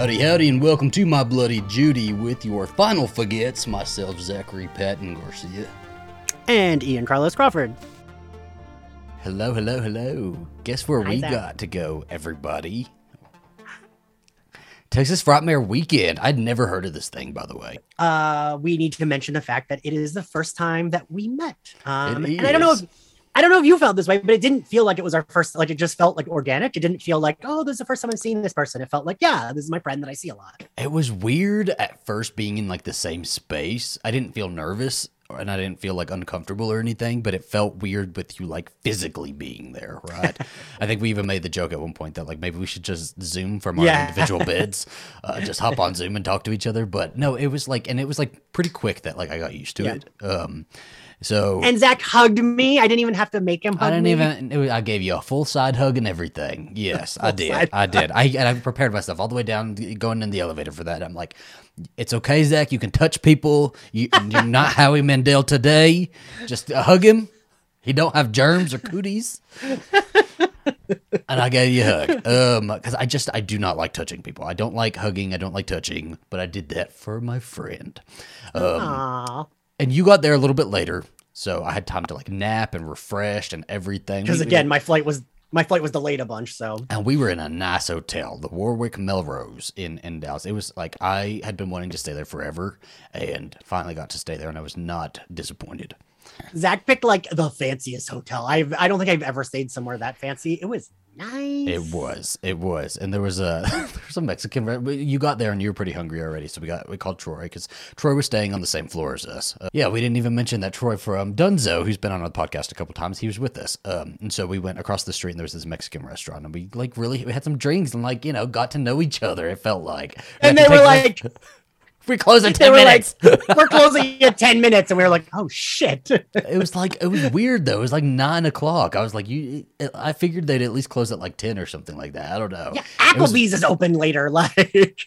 Howdy, howdy, and welcome to my Bloody Judy with your final forgets, myself, Zachary Patton Garcia. And Ian Carlos Crawford. Hello, hello, hello. Guess where Hi, we Zach. got to go, everybody? Texas Frightmare Weekend. I'd never heard of this thing, by the way. Uh, we need to mention the fact that it is the first time that we met. Um, and I don't know if I don't know if you felt this way, but it didn't feel like it was our first. Like it just felt like organic. It didn't feel like, oh, this is the first time I've seen this person. It felt like, yeah, this is my friend that I see a lot. It was weird at first being in like the same space. I didn't feel nervous and I didn't feel like uncomfortable or anything, but it felt weird with you like physically being there, right? I think we even made the joke at one point that like maybe we should just Zoom from our Yeah. individual beds, uh, just hop on Zoom and talk to each other. But no, it was like, and it was like pretty quick that like I got used to Yeah. it. Um, so And Zach hugged me. I didn't even have to make him hug I didn't me. even. was- I gave you a full side hug and everything. Yes, I did. I did. I and I prepared myself all the way down, going in the elevator for that. I'm like, it's okay, Zach. You can touch people. You, you're not Howie Mandel today. Just uh, hug him. He don't have germs or cooties. and I gave you a hug. Um, because I just I do not like touching people. I don't like hugging. I don't like touching. But I did that for my friend. Um, Aw. and you got there a little bit later, so I had time to like nap and refresh and everything. Because again, my flight was my flight was delayed a bunch. So and we were in a nice hotel, the Warwick Melrose in in Dallas. It was like I had been wanting to stay there forever, and finally got to stay there, and I was not disappointed. Zach picked like the fanciest hotel. I I don't think I've ever stayed somewhere that fancy. It was nice. It was, it was, and there was a there was a Mexican. You got there and you were pretty hungry already, so we got we called Troy because Troy was staying on the same floor as us. Uh, yeah, we didn't even mention that Troy from Dunzo, who's been on our podcast a couple times, he was with us. Um, and so we went across the street and there was this Mexican restaurant, and we like really we had some drinks and like you know got to know each other. It felt like, and had they were like, we close in ten were minutes. like, we're closing at 10 minutes. And we were like, oh shit. it was like it was weird though. It was like nine o'clock. I was like, you. I figured they'd at least close at like ten or something like that. I don't know. Yeah, It was- Applebee's is open later. Like,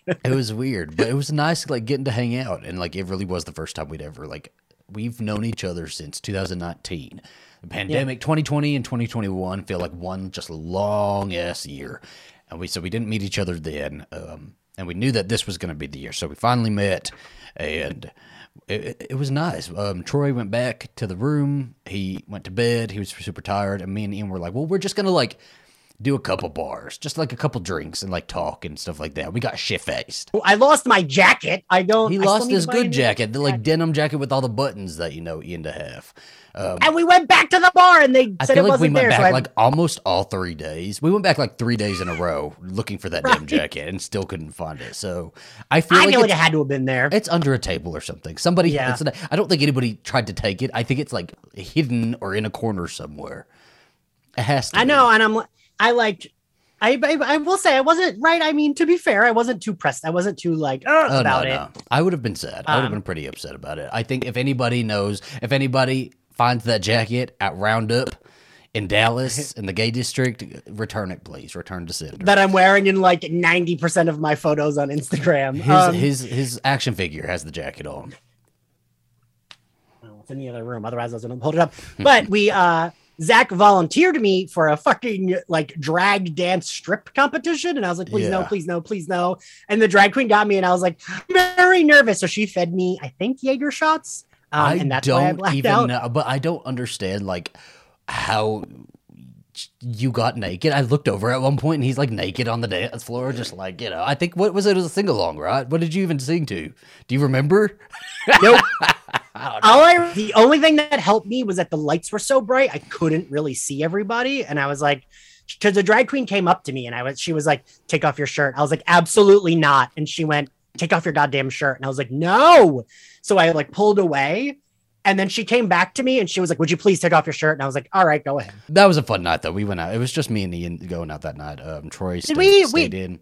It was weird, but it was nice like getting to hang out and like it really was the first time we'd ever like we've known each other since 2019. The pandemic 2020 and 2021 feel like one just long ass year. And we so we didn't meet each other then. Um and we knew that this was going to be the year. So we finally met and it, it- was nice. Um, Troy went back to the room. He went to bed. He was super tired. And me and Ian were like, well, we're just going to like do a couple bars, just like a couple drinks and like talk and stuff like that. We got shit faced. I lost my jacket. I don't. He I lost his to buy a good jacket, the like denim jacket with all the buttons that you know Ian to have. Um, And we went back to the bar and they I said feel it like we wasn't went there. back so I, like almost all three days. We went back like three days in a row looking for that denim jacket and still couldn't find it. So I feel I like like it had to have been there. it's under a table or something. Somebody, Yeah. it's not- I don't think anybody tried to take it. I think it's like hidden or in a corner somewhere. It has to. I be. know. And I'm, I like, I, I, I will say I wasn't right. I mean, to be fair, I wasn't too pressed. I wasn't too like Oh, about no, it. I would have been sad. I would have Um, been pretty upset about it. I think if anybody knows, if anybody finds that jacket at Roundup in Dallas in the gay district, return it, please. Return to sender. That I'm wearing in like 90% of my photos on Instagram. his Um, his his action figure has the jacket on. well, it's in the other room. Otherwise, I was going to hold it up. But we, uh, Zach volunteered me for a fucking like drag dance strip competition. And I was like, please no, please no, please no. And the drag queen got me and I was like, very nervous. So she fed me, I think, Jaeger shots. Um, I and that's why I don't blacked even out. know, but I don't understand like how you got naked. I looked over at one point and he's like naked on the dance floor, just like you know. I think what was it? It was a sing along, right? What did you even sing to? Do you remember? Nope. All I the only thing that helped me was that the lights were so bright I couldn't really see everybody, and I was like, because the drag queen came up to me and I was, she was like, "Take off your shirt." I was like, "Absolutely not," and she went, "Take off your goddamn shirt," and I was like, "No." So I like pulled away, and then she came back to me and she was like, "Would you please take off your shirt?" And I was like, "All right, go ahead." That was a fun night though. We went out. It was just me and Ian going out that night. Um, Troy stayed, we- stayed we- in.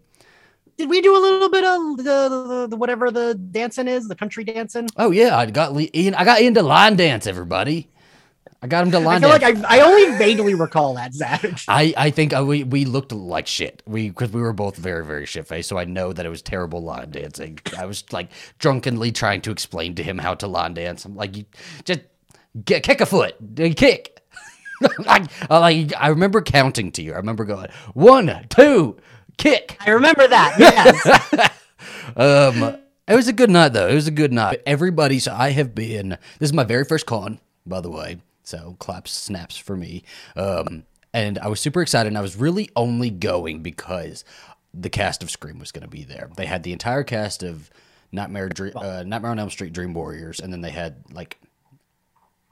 Did we do a little bit of the, the, the whatever the dancing is, the country dancing? Oh yeah, I got Ian. I got Ian to line dance. Everybody, I got him to I feel like I, I only vaguely recall that, Zach. I, I think uh, we we looked like shit. We because we were both very very shit faced. So I know that it was terrible line dancing. I was like drunkenly trying to explain to him how to line dance. I'm like, you just get kick a foot, kick. like, uh, like I remember counting to you. I remember going one, two, kick. I remember that. Yes. Um, it was a good night though. It was a good night. Everybody. So I have been. This is my very first con, by the way. So claps, snaps for me. Um, and I was super excited. And I was really only going because the cast of Scream was going to be there. They had the entire cast of Nightmare, uh, Nightmare on Elm Street, Dream Warriors, and then they had like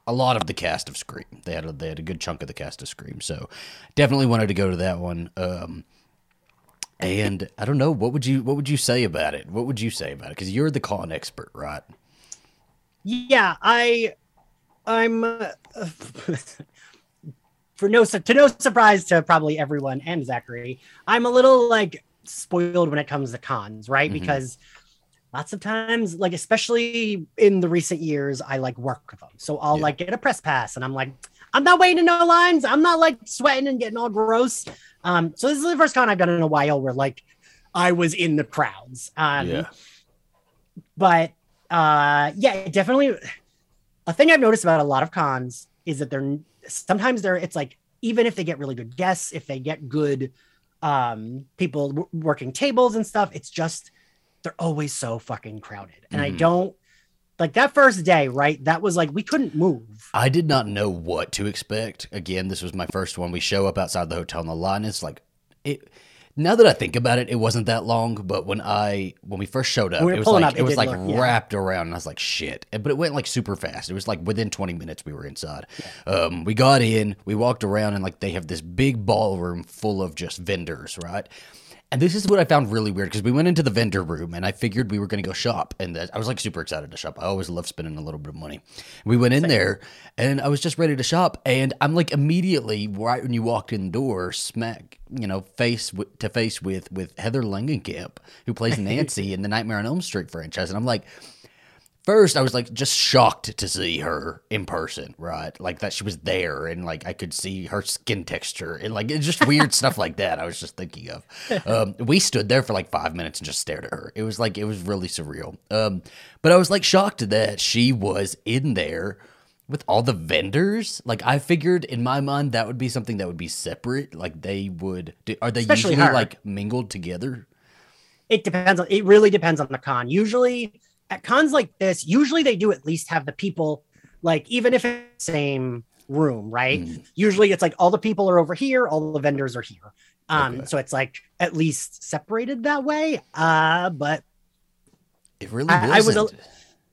a lot of the cast of Scream. They had a, they had a good chunk of the cast of Scream. So definitely wanted to go to that one. Um, and I don't know what would you what would you say about it? What would you say about it? Because you're the con expert, right? Yeah, I, I'm. Uh, for no to no surprise to probably everyone and Zachary, I'm a little like spoiled when it comes to cons, right? Mhm. Because lots of times, like especially in the recent years, I like work with them, so I'll Yeah. like get a press pass, and I'm like, I'm not waiting in no lines. I'm not like sweating and getting all gross. Um, so this is the first con I've done in a while where like I was in the crowds. Um, Yeah. but uh yeah definitely a thing i've noticed about a lot of cons is that they're sometimes they're it's like even if they get really good guests if they get good um people w- working tables and stuff it's just they're always so fucking crowded and i Mhm. don't like that first day right that was like we couldn't move I did not know what to expect. Again, this was my first one. We show up outside the hotel and the line is like it now that I think about it, it wasn't that long, but when I when we first showed up, we it was like up, it it was like look- yeah. wrapped around and I was like shit. But it went like super fast. It was like within 20 minutes we were inside. Um we got in, we walked around and like they have this big ballroom full of just vendors, right? And this is what I found really weird because we went into the vendor room and I figured we were going to go shop. And I was like super excited to shop. I always love spending a little bit of money. We went in there and I was just ready to shop. And I'm like immediately, right when you walked in the door, smack, you know, face w- to face with, with Heather Langenkamp, who plays Nancy in the Nightmare on Elm Street franchise. And I'm like, First, I was like just shocked to see her in person, right? Like that she was there and like I could see her skin texture and like it's just weird stuff like that. I was just thinking of. Um, we stood there for like five minutes and just stared at her. It was like it was really surreal. Um, but I was like shocked that she was in there with all the vendors. Like I figured in my mind that would be something that would be separate. Like they would. Do, are they Especially usually her. like mingled together? it depends on it really depends on the con usually at cons like this usually they do at least have the people like even if it's the same room right Mm. usually it's like all the people are over here all the vendors are here um Okay. so it's like at least separated that way uh but It really I- I was a-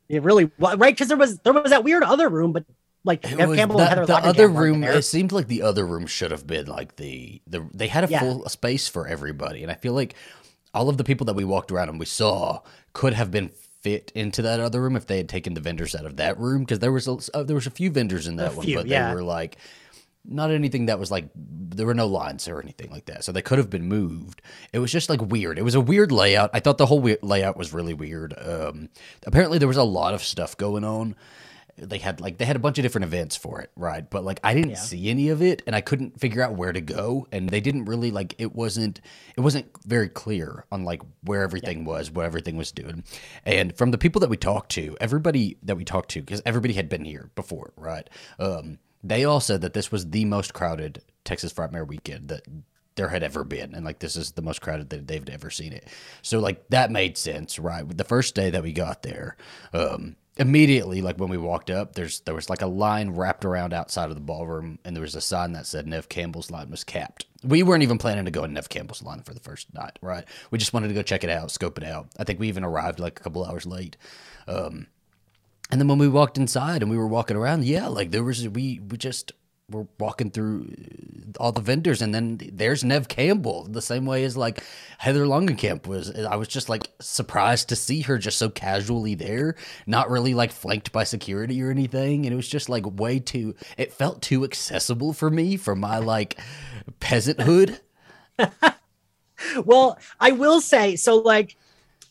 it really right because there was there was that weird other room but like It Neve Campbell Heather the other room. It seemed like the other room should have been like the the. They had a Yeah. full space for everybody, and I feel like all of the people that we walked around and we saw could have been fit into that other room if they had taken the vendors out of that room because there was a, uh, there was a few vendors in that one, few, but yeah. they were like not anything that was like there were no lines or anything like that so they could have been moved. It was just like weird. It was a weird layout. I thought the whole we- layout was really weird. Um apparently there was a lot of stuff going on they had like they had a bunch of different events for it right? But like i didn't Yeah. see any of it and i couldn't figure out where to go and they didn't really like it wasn't it wasn't very clear on like where everything was what everything was doing. And from the people that we talked to everybody that we talked to because everybody had been here before right? Um they all said that this was the most crowded texas frightmare weekend that there had ever been and like this is the most crowded that they've ever seen it. So like that made sense right? The first day that we got there um immediately like when we walked up there's there was like a line wrapped around outside of the ballroom and there was a sign that said neve campbell's line was capped. We weren't even planning to go in neve campbell's line for the first night right? We just wanted to go check it out scope it out. I think we even arrived like a couple hours late. Um and then when we walked inside and we were walking around, yeah, like there was we we just were walking through uh, all the vendors, and then there's Neve Campbell, the same way as like Heather Langenkamp was. I was just like surprised to see her just so casually there, not really like flanked by security or anything, and it was just like way too. It felt too accessible for me for my like peasanthood. well, I will say so. Like,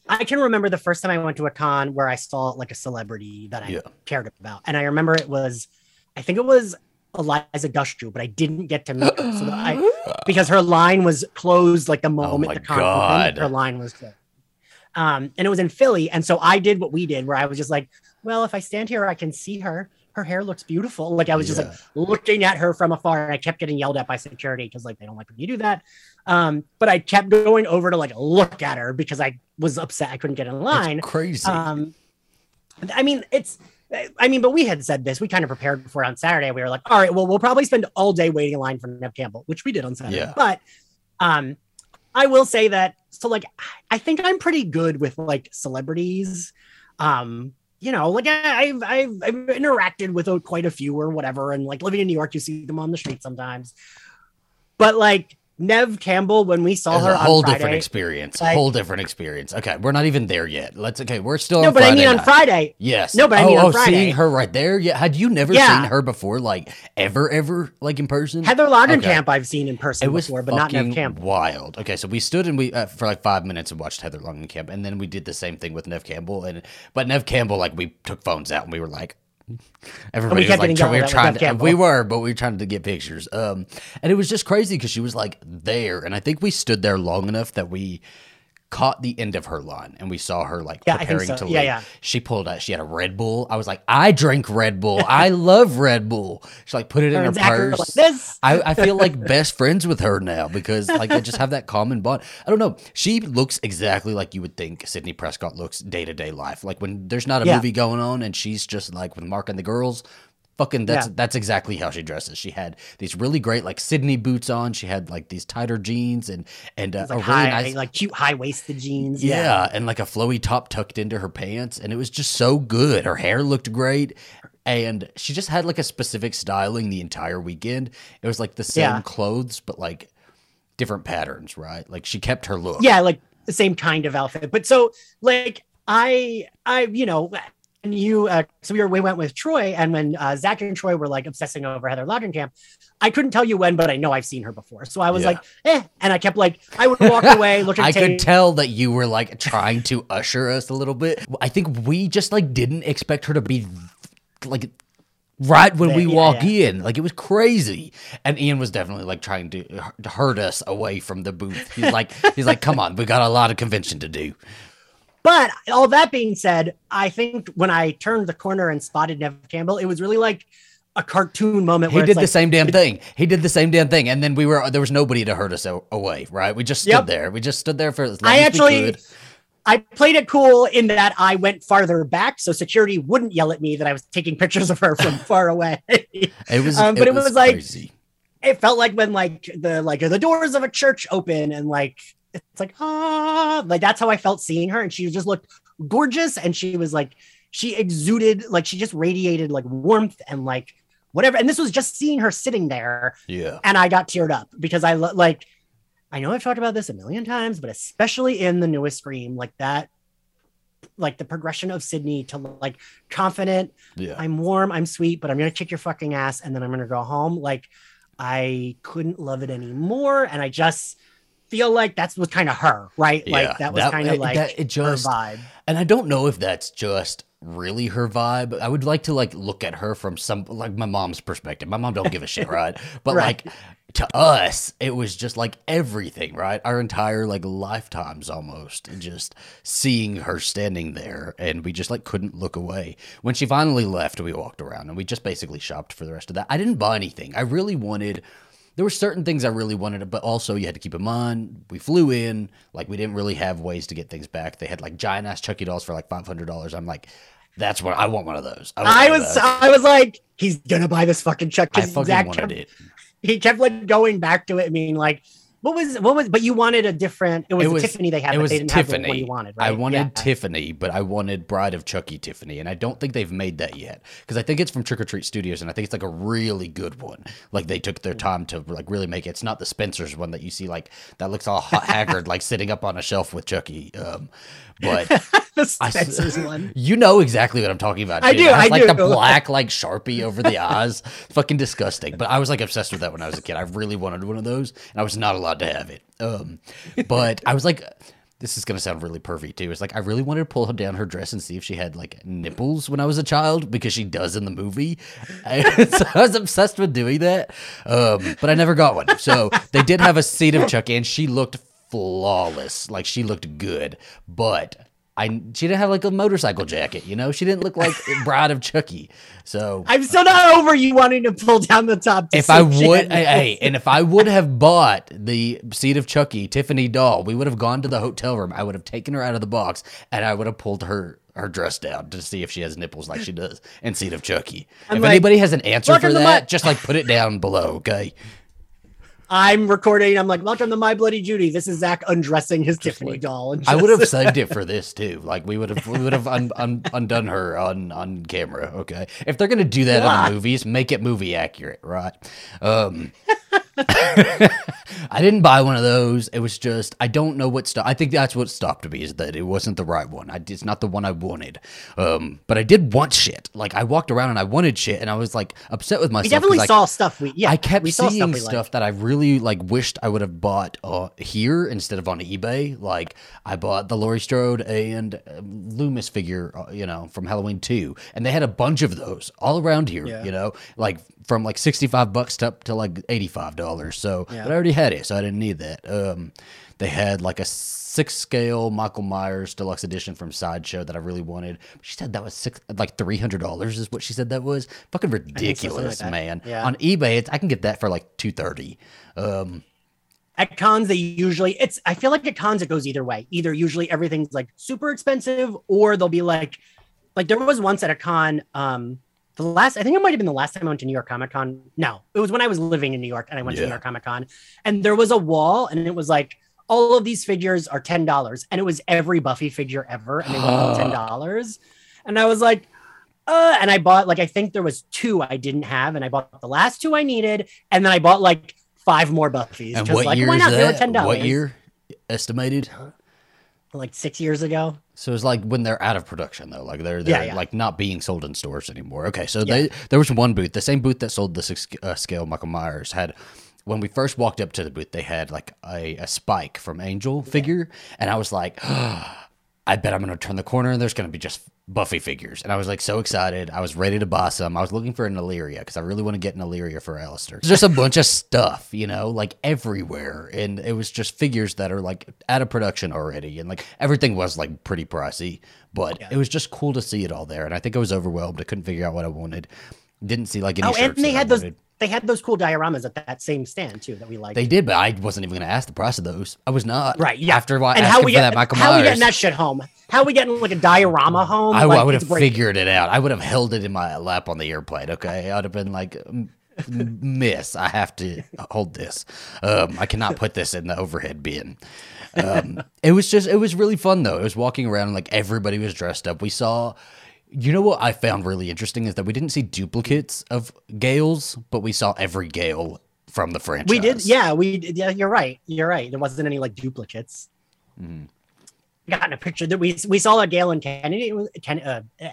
I can remember the first time I went to a con where I saw like a celebrity that I Yeah. cared about, and I remember it was, I think it was Eliza Dushku, but I didn't get to meet her so I because her line was closed like the moment Oh the con her line was closed. Um, and it was in Philly, and so I did what we did, where I was just like, well, if I stand here, I can see her. her hair looks beautiful. Like I was just Yeah. like looking at her from afar, and I kept getting yelled at by security because like they don't like when you do that. Um, but I kept going over to like look at her because I was upset I couldn't get in line. It's crazy. Um, I mean, it's. I mean, but we had said this. We kind of prepared before on Saturday. We were like, all right, well, we'll probably spend all day waiting in line for Neve Campbell, which we did on Saturday. Yeah. But um, I will say that. So, like, I think I'm pretty good with like celebrities. Um, you know, like I, I've, I've I've interacted with uh, quite a few or whatever, and like living in New York, you see them on the street sometimes. But like Neve Campbell, when we saw her a whole Friday, different experience. like- whole different experience. Okay, we're not even there yet. Let's okay. We're still no, on but I Friday mean on. Friday, Yes. No, but I oh, mean on oh, Friday. seeing her right there. Yeah. Had you never Yeah. seen her before, like ever, ever, like in person? Heather Langenkamp Okay. I've seen in person it was before, but not Neve Campbell. wild. Okay, so we stood and we uh, for like five minutes and watched Heather Langenkamp, and then we did the same thing with Neve Campbell. And but Neve Campbell, like we took phones out and we were like, everybody was like, we were trying to, we were, but we were trying to get pictures. Um, and it was just crazy because she was like there, and I think we stood there long enough that we caught the end of her line and we saw her like Yeah, preparing so. to Yeah, leave. yeah. She pulled out. She had a Red Bull. I was like, I drink Red Bull. I love Red Bull. She like put it in Her her Zach are purse. like this. I, I feel like best friends with her now because like I just have that common bond. I don't know. She looks exactly like you would think Sidney Prescott looks day to day life. Like when there's not a Yeah. movie going on and she's just like with Mark and the girls. Fucking that's Yeah. that's exactly how she dresses. She had these really great like Sidney boots on. She had like these tighter jeans and and uh, It's a like really high, nice like cute high waisted jeans. yeah, and like a flowy top tucked into her pants, and it was just so good. Her hair looked great, and she just had like a specific styling the entire weekend. It was like the same Yeah. clothes, but like different patterns, right? Like she kept her look. yeah, like the same kind of outfit. But so like I I you know you uh, so we were we went with Troy and when uh, Zach and Troy were like obsessing over Heather Langenkamp, I couldn't tell you when, but I know I've seen her before. So I was Yeah. like, eh, and I kept like I would walk away, look at I could tell that you were like trying to usher us a little bit. I think we just like didn't expect her to be like right when we Yeah, walk yeah. in. Like it was crazy. And Ian was definitely like trying to, to hurt us away from the booth. He's like, he's like, come on, we got a lot of convention to do. But all that being said, I think when I turned the corner and spotted Neve Campbell, it was really like a cartoon moment. He did the same damn thing. He did the same damn thing, and then we were there was nobody to hurt us away, right? We just stood Yep. there. We just stood there for as long I as we actually, could. I played it cool in that I went farther back, so security wouldn't yell at me that I was taking pictures of her from far away. It was, um, but it was like- crazy. it felt like when like the like the doors of a church open and like it's like ah like that's how I felt seeing her, and she just looked gorgeous, and she was like she exuded like she just radiated like warmth and like whatever. And this was just seeing her sitting there yeah. and I got teared up because I like I know I've talked about this a million times, but especially in the newest Scream, like that, like the progression of Sidney to like confident, Yeah. I'm warm, I'm sweet, but I'm gonna kick your fucking ass and then I'm gonna go home. Like I couldn't love it anymore, and I just feel like that's was kind of her, right? Yeah, Like that was kind of like that- it just- her vibe. And I don't know if that's just really her vibe. I would like to like look at her from some like my mom's perspective. My mom don't give a shit, right? But Right. like to us, it was just like everything, right? Our entire like lifetimes almost. And just seeing her standing there and we just like couldn't look away. When she finally left, we walked around and we just basically shopped for the rest of that. I didn't buy anything. I really wanted there were certain things I really wanted, but also you had to keep in mind we flew in, like we didn't really have ways to get things back. They had like giant ass Chucky dolls for like five hundred dollars. I'm like, that's what I want one of those. want I was those. I was like, he's gonna buy this fucking Chuck. I fucking wanted kept- it. he kept like going back to it and being like, what was what was but you wanted a different it was, It was- Tiffany they had, it was they didn't have the Tiffany. one you wanted, right? I wanted Yeah. Tiffany, but I wanted Bride of Chucky Tiffany, and I don't think they've made that yet because I think it's from Trick or Treat Studios, and I think it's like a really good one. Like they took their time to like really make it. It's not the Spencer's one that you see like that looks all hot haggard, like sitting up on a shelf with Chucky. Um, but the I Spencer's one. You know exactly what I'm talking about. I do, has, I like the black like sharpie over the eyes. Fucking disgusting. But I was like obsessed with that when I was a kid. I really wanted one of those, and I was not allowed to have it. Um, but I was like. This is gonna sound really pervy too. It's like I really wanted to pull down her dress and see if she had like nipples when I was a child because she does in the movie. I, so I was obsessed with doing that, um, but I never got one. So they did have a Seed of Chucky, and she looked flawless. Like she looked good, but I she didn't have like a motorcycle jacket, you know. She didn't look like Bride of Chucky. So I'm still not over you wanting to pull down the top. if I would, hey, and if I would have bought the Seed of Chucky, Tiffany doll, we would have gone to the hotel room. I would have taken her out of the box, and I would have pulled her her dress down to see if she has nipples like she does in Seed of Chucky. I'm if like, anybody has an answer for that, my-" just like put it down below, okay? I'm recording. I'm like, welcome to My Bloody Judy. This is Zach undressing his Tiffany like- doll. And I would have saved it for this too. Like we would have, we would have un, un, undone her on on camera. Okay, if they're gonna do that in the movies, make it movie accurate, right? Um, I didn't buy one of those. It was just I don't know what stopped. I think that's what stopped me is that it wasn't the right one. I, it's not the one I wanted. Um, but I did want shit. Like I walked around and I wanted shit, and I was like upset with myself. We definitely I- saw stuff. We yeah. I kept we seeing stuff stuff, that I really like wished I would have bought uh, here instead of on eBay. Like I bought the Laurie Strode and uh, Loomis figure, uh, you know, from Halloween 2, and they had a bunch of those all around here, Yeah. you know, like from like 65 bucks to up to like $85. So, Yeah. but I already had it, so I didn't need that. Um they had like a six scale Michael Myers deluxe edition from Sideshow that I really wanted. She said that was six, like three hundred dollars is what she said that was. Fucking something like ridiculous, man. Yeah. On eBay, it's, I can get that for like two thirty. Um, at cons they usually it's i feel like at cons it goes either way either usually everything's like super expensive or they'll be like like there was once at a con um the last i think it might have been the last time i went to new york comic con no it was when i was living in new york and i went to Yeah. new york comic con and there was a wall and it was like all of these figures are ten dollars and it was every buffy figure ever and they were all ten dollars and i was like uh, and I bought like I think there was two I didn't have, and I bought the last two I needed, and then I bought like five more Buffies. and what like, year why not? They were ten dollars. What year estimated? Like six years ago. So it's like when they're out of production though, like they're they're Yeah, yeah. like not being sold in stores anymore. Okay, so Yeah. they there was one booth, the same booth that sold the six uh, scale Michael Myers had. When we first walked up to the booth, they had like a, a spike from Angel figure, and I was like, I bet I'm gonna turn the corner and there's gonna be just Buffy figures, and I was like so excited. I was ready to buy some. I was looking for an Illyria because I really want to get an Illyria for Alistair. Just a bunch of stuff, you know, like everywhere, and it was just figures that are like out of production already, and like everything was like pretty pricey, but it was just cool to see it all there. And I think I was overwhelmed. I couldn't figure out what I wanted. Didn't see like any Oh, and they that I had those. wanted. They had those cool dioramas at that same stand too that we liked. They did, but I wasn't even going to ask the price of those. I was not. right, yeah. After and asking how we for get that Michael how we getting that shit home? How we getting like a diorama home? I, like, would have figured it out. I would have held it in my lap on the airplane. Okay, I'd have been like, "M- m- "Miss, I have to hold this. Um, I cannot put this in the overhead bin." Um, it was just, it was really fun though. It was walking around and like everybody was dressed up. We saw. You know what I found really interesting is that we didn't see duplicates of Gales, but we saw every Gale from the franchise. We did, yeah. We did- yeah. You're right. You're right. There wasn't any like duplicates. Mm-hmm. Got in a picture that we we saw a Gale and Kenny. It was Ken, uh, eh,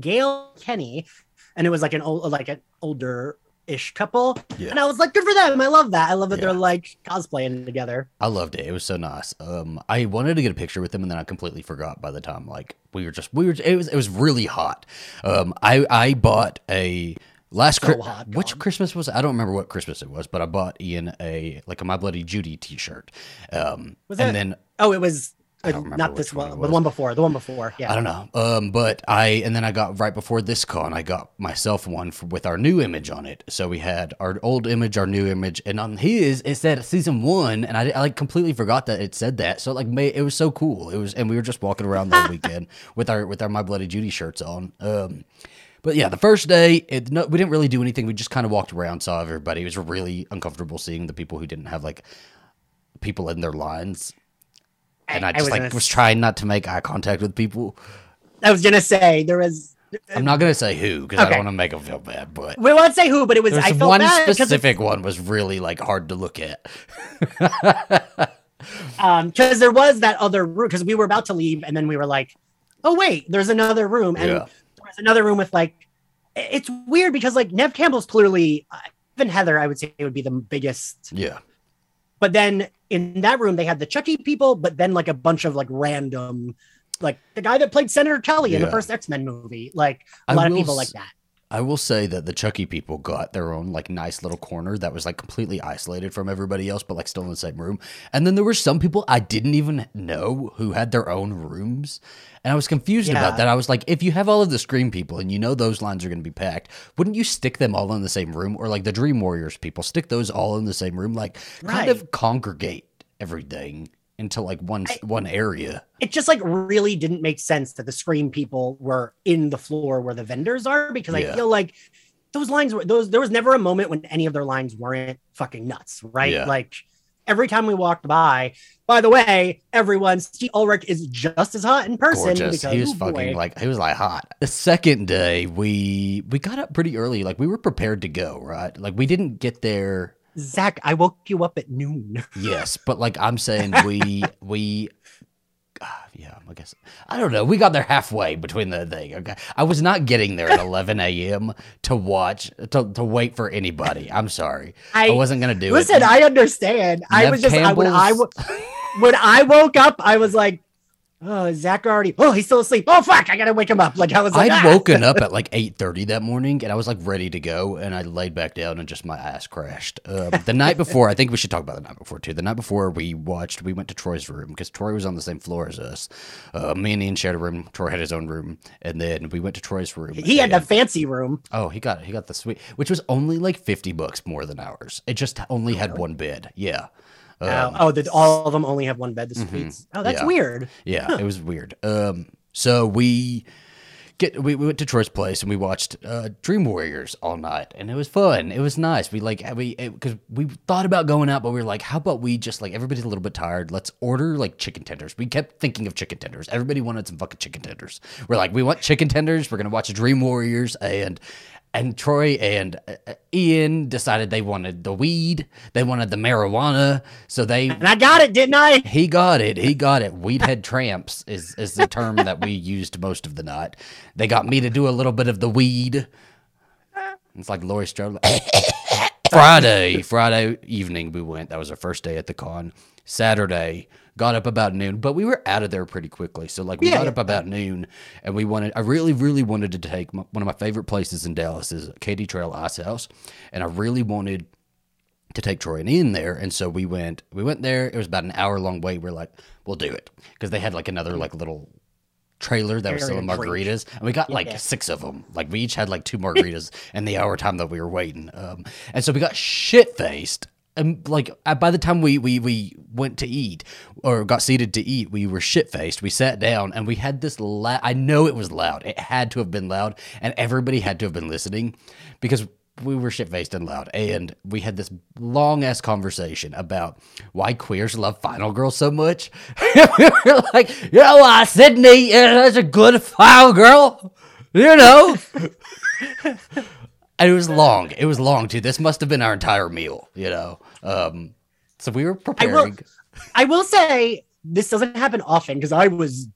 Gale Kenny, and it was like an old like an older ish couple. Yeah. And I was like, good for them. I love that. I love that Yeah. they're like cosplaying together. I loved it. It was so nice. Um, I wanted to get a picture with them and then I completely forgot. By the time like we were just we were it was it was really hot. Um, I I bought a last So hot, which Christmas was? I don't remember what Christmas it was, but I bought Ian a like a My Bloody Judy T-shirt. Um, Was and that- then Oh, it was I don't remember not this one one, but the one before. The one before. Yeah. I don't know. Um, but I and then I got right before this con, I got myself one for, with our new image on it. So we had our old image, our new image, and on his it said season one, and I, I like completely forgot that it said that. So like, made, it was so cool. It was, and we were just walking around the weekend with our with our My Bloody Judy shirts on. Um, but yeah, the first day, it, no, we didn't really do anything. We just kind of walked around, saw everybody. It was really uncomfortable seeing the people who didn't have like people in their lines. And I, I just was like gonna was trying not to make eye contact with people. I was gonna say there was. I'm not gonna say who because I don't want to make them feel bad, but We won't say who, but it was. I felt one specific one was really like hard to look at. um because there was that other room because we were about to leave and then we were like oh wait there's another room and Yeah. there was another room with like it's weird because like neve campbell's clearly uh, even heather i would say would be the biggest Yeah, but then in that room they had the chucky people but then like a bunch of like random like the guy that played senator kelly in the first x-men movie. Like a I lot of people s- like that I will say that the Chucky people got their own like nice little corner that was like completely isolated from everybody else, but like still in the same room. And then there were some people I didn't even know who had their own rooms. And I was confused Yeah. about that. I was like, if you have all of the Scream people and you know those lines are going to be packed, wouldn't you stick them all in the same room? Or like the Dream Warriors people, stick those all in the same room? Like kind of congregate everything into like one one area. it just like really didn't make sense that the scream people were in the floor where the vendors are because Yeah. I feel like those lines were those there was never a moment when any of their lines weren't fucking nuts, right? Yeah. Like every time we walked by, by the way, everyone Skeet Ulrich is just as hot in person gorgeous. because He was oh fucking boy. like he was like hot. The second day we we got up pretty early. Like we were prepared to go, right? Like we didn't get there. Zach, I woke you up at noon. Yes, but like I'm saying, we we. ah, yeah, I guess I don't know. We got there halfway between the thing. Okay, I was not getting there at 11 a.m. to watch to, to wait for anybody. I'm sorry, I, I wasn't gonna do listen. it. Listen, I understand. I was just I, when I when I woke up, I was like, "Oh, is Zach already? Oh, he's still asleep. Oh, fuck! I gotta wake him up." Like I was like, I'd "Ah." woken up at like eight thirty that morning, and I was like ready to go, and I laid back down, and just my ass crashed. Um, the night before, I think we should talk about the night before too. The night before, we watched. We went to Troy's room because Troy was on the same floor as us. Uh, me and Ian shared a room. Troy had his own room, and then we went to Troy's room. He had the fancy room. Oh, he got he got the suite, which was only like fifty bucks more than ours. It just only had one bed. Yeah. Oh, Um, oh, the, all of them only have one bed. The suites. Oh, that's Yeah. weird. Yeah, it was weird. Um, so we get we, we went to Troy's place and we watched uh, Dream Warriors all night, and it was fun. It was nice. We like we because we thought about going out, but we were like, how about we just like everybody's a little bit tired. Let's order like chicken tenders. We kept thinking of chicken tenders. Everybody wanted some fucking chicken tenders. We're like, we want chicken tenders. We're gonna watch Dream Warriors and. And Troy and uh, uh, Ian decided they wanted the weed, they wanted the marijuana, so they And I got it, didn't I? he got it. He got it. Weedhead tramps is, is the term that we used most of the night. They got me to do a little bit of the weed. It's like Laurie Strode. Friday, Friday evening we went. That was our first day at the con. Saturday, got up about noon, but we were out of there pretty quickly. So like we Yeah, got yeah. up about noon, and we wanted. I really, really wanted to take my, one of my favorite places in Dallas is Katy Trail Ice House, and I really wanted to take Troy and Ian there, and so we went. We went there. It was about an hour long wait. We're like, we'll do it because they had like another like little trailer that was Area selling drink. margaritas, and we got like Yeah. six of them. Like we each had like two margaritas in the hour time that we were waiting. Um, and so we got shit faced. And like uh, by the time we, we we went to eat or got seated to eat, we were shit faced. We sat down and we had this. La- I know it was loud. It had to have been loud, and everybody had to have been listening because we were shit faced and loud. And we had this long ass conversation about why queers love Final Girl so much. we were like, you know why Sidney is a good Final Girl? You know? And it was long. It was long too. This must have been our entire meal, you know? Um, so we were I will. preparing. I will say this doesn't happen often because I was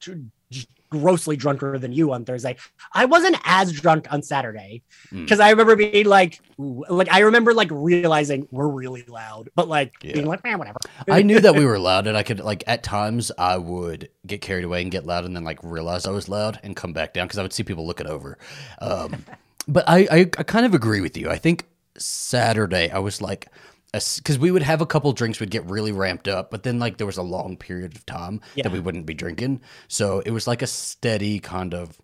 grossly drunker than you on Thursday. I wasn't as drunk on Saturday Mm. because I remember being like, ooh, like I remember like realizing we're really loud, but like Yeah. being like, man, whatever. I knew that we were loud, and I could like at times I would get carried away and get loud, and then like realize I was loud and come back down because I would see people looking over. Um, but I, I I kind of agree with you. I think Saturday I was like. Because we would have a couple drinks, we'd get really ramped up, but then like there was a long period of time Yeah. that we wouldn't be drinking, so it was like a steady kind of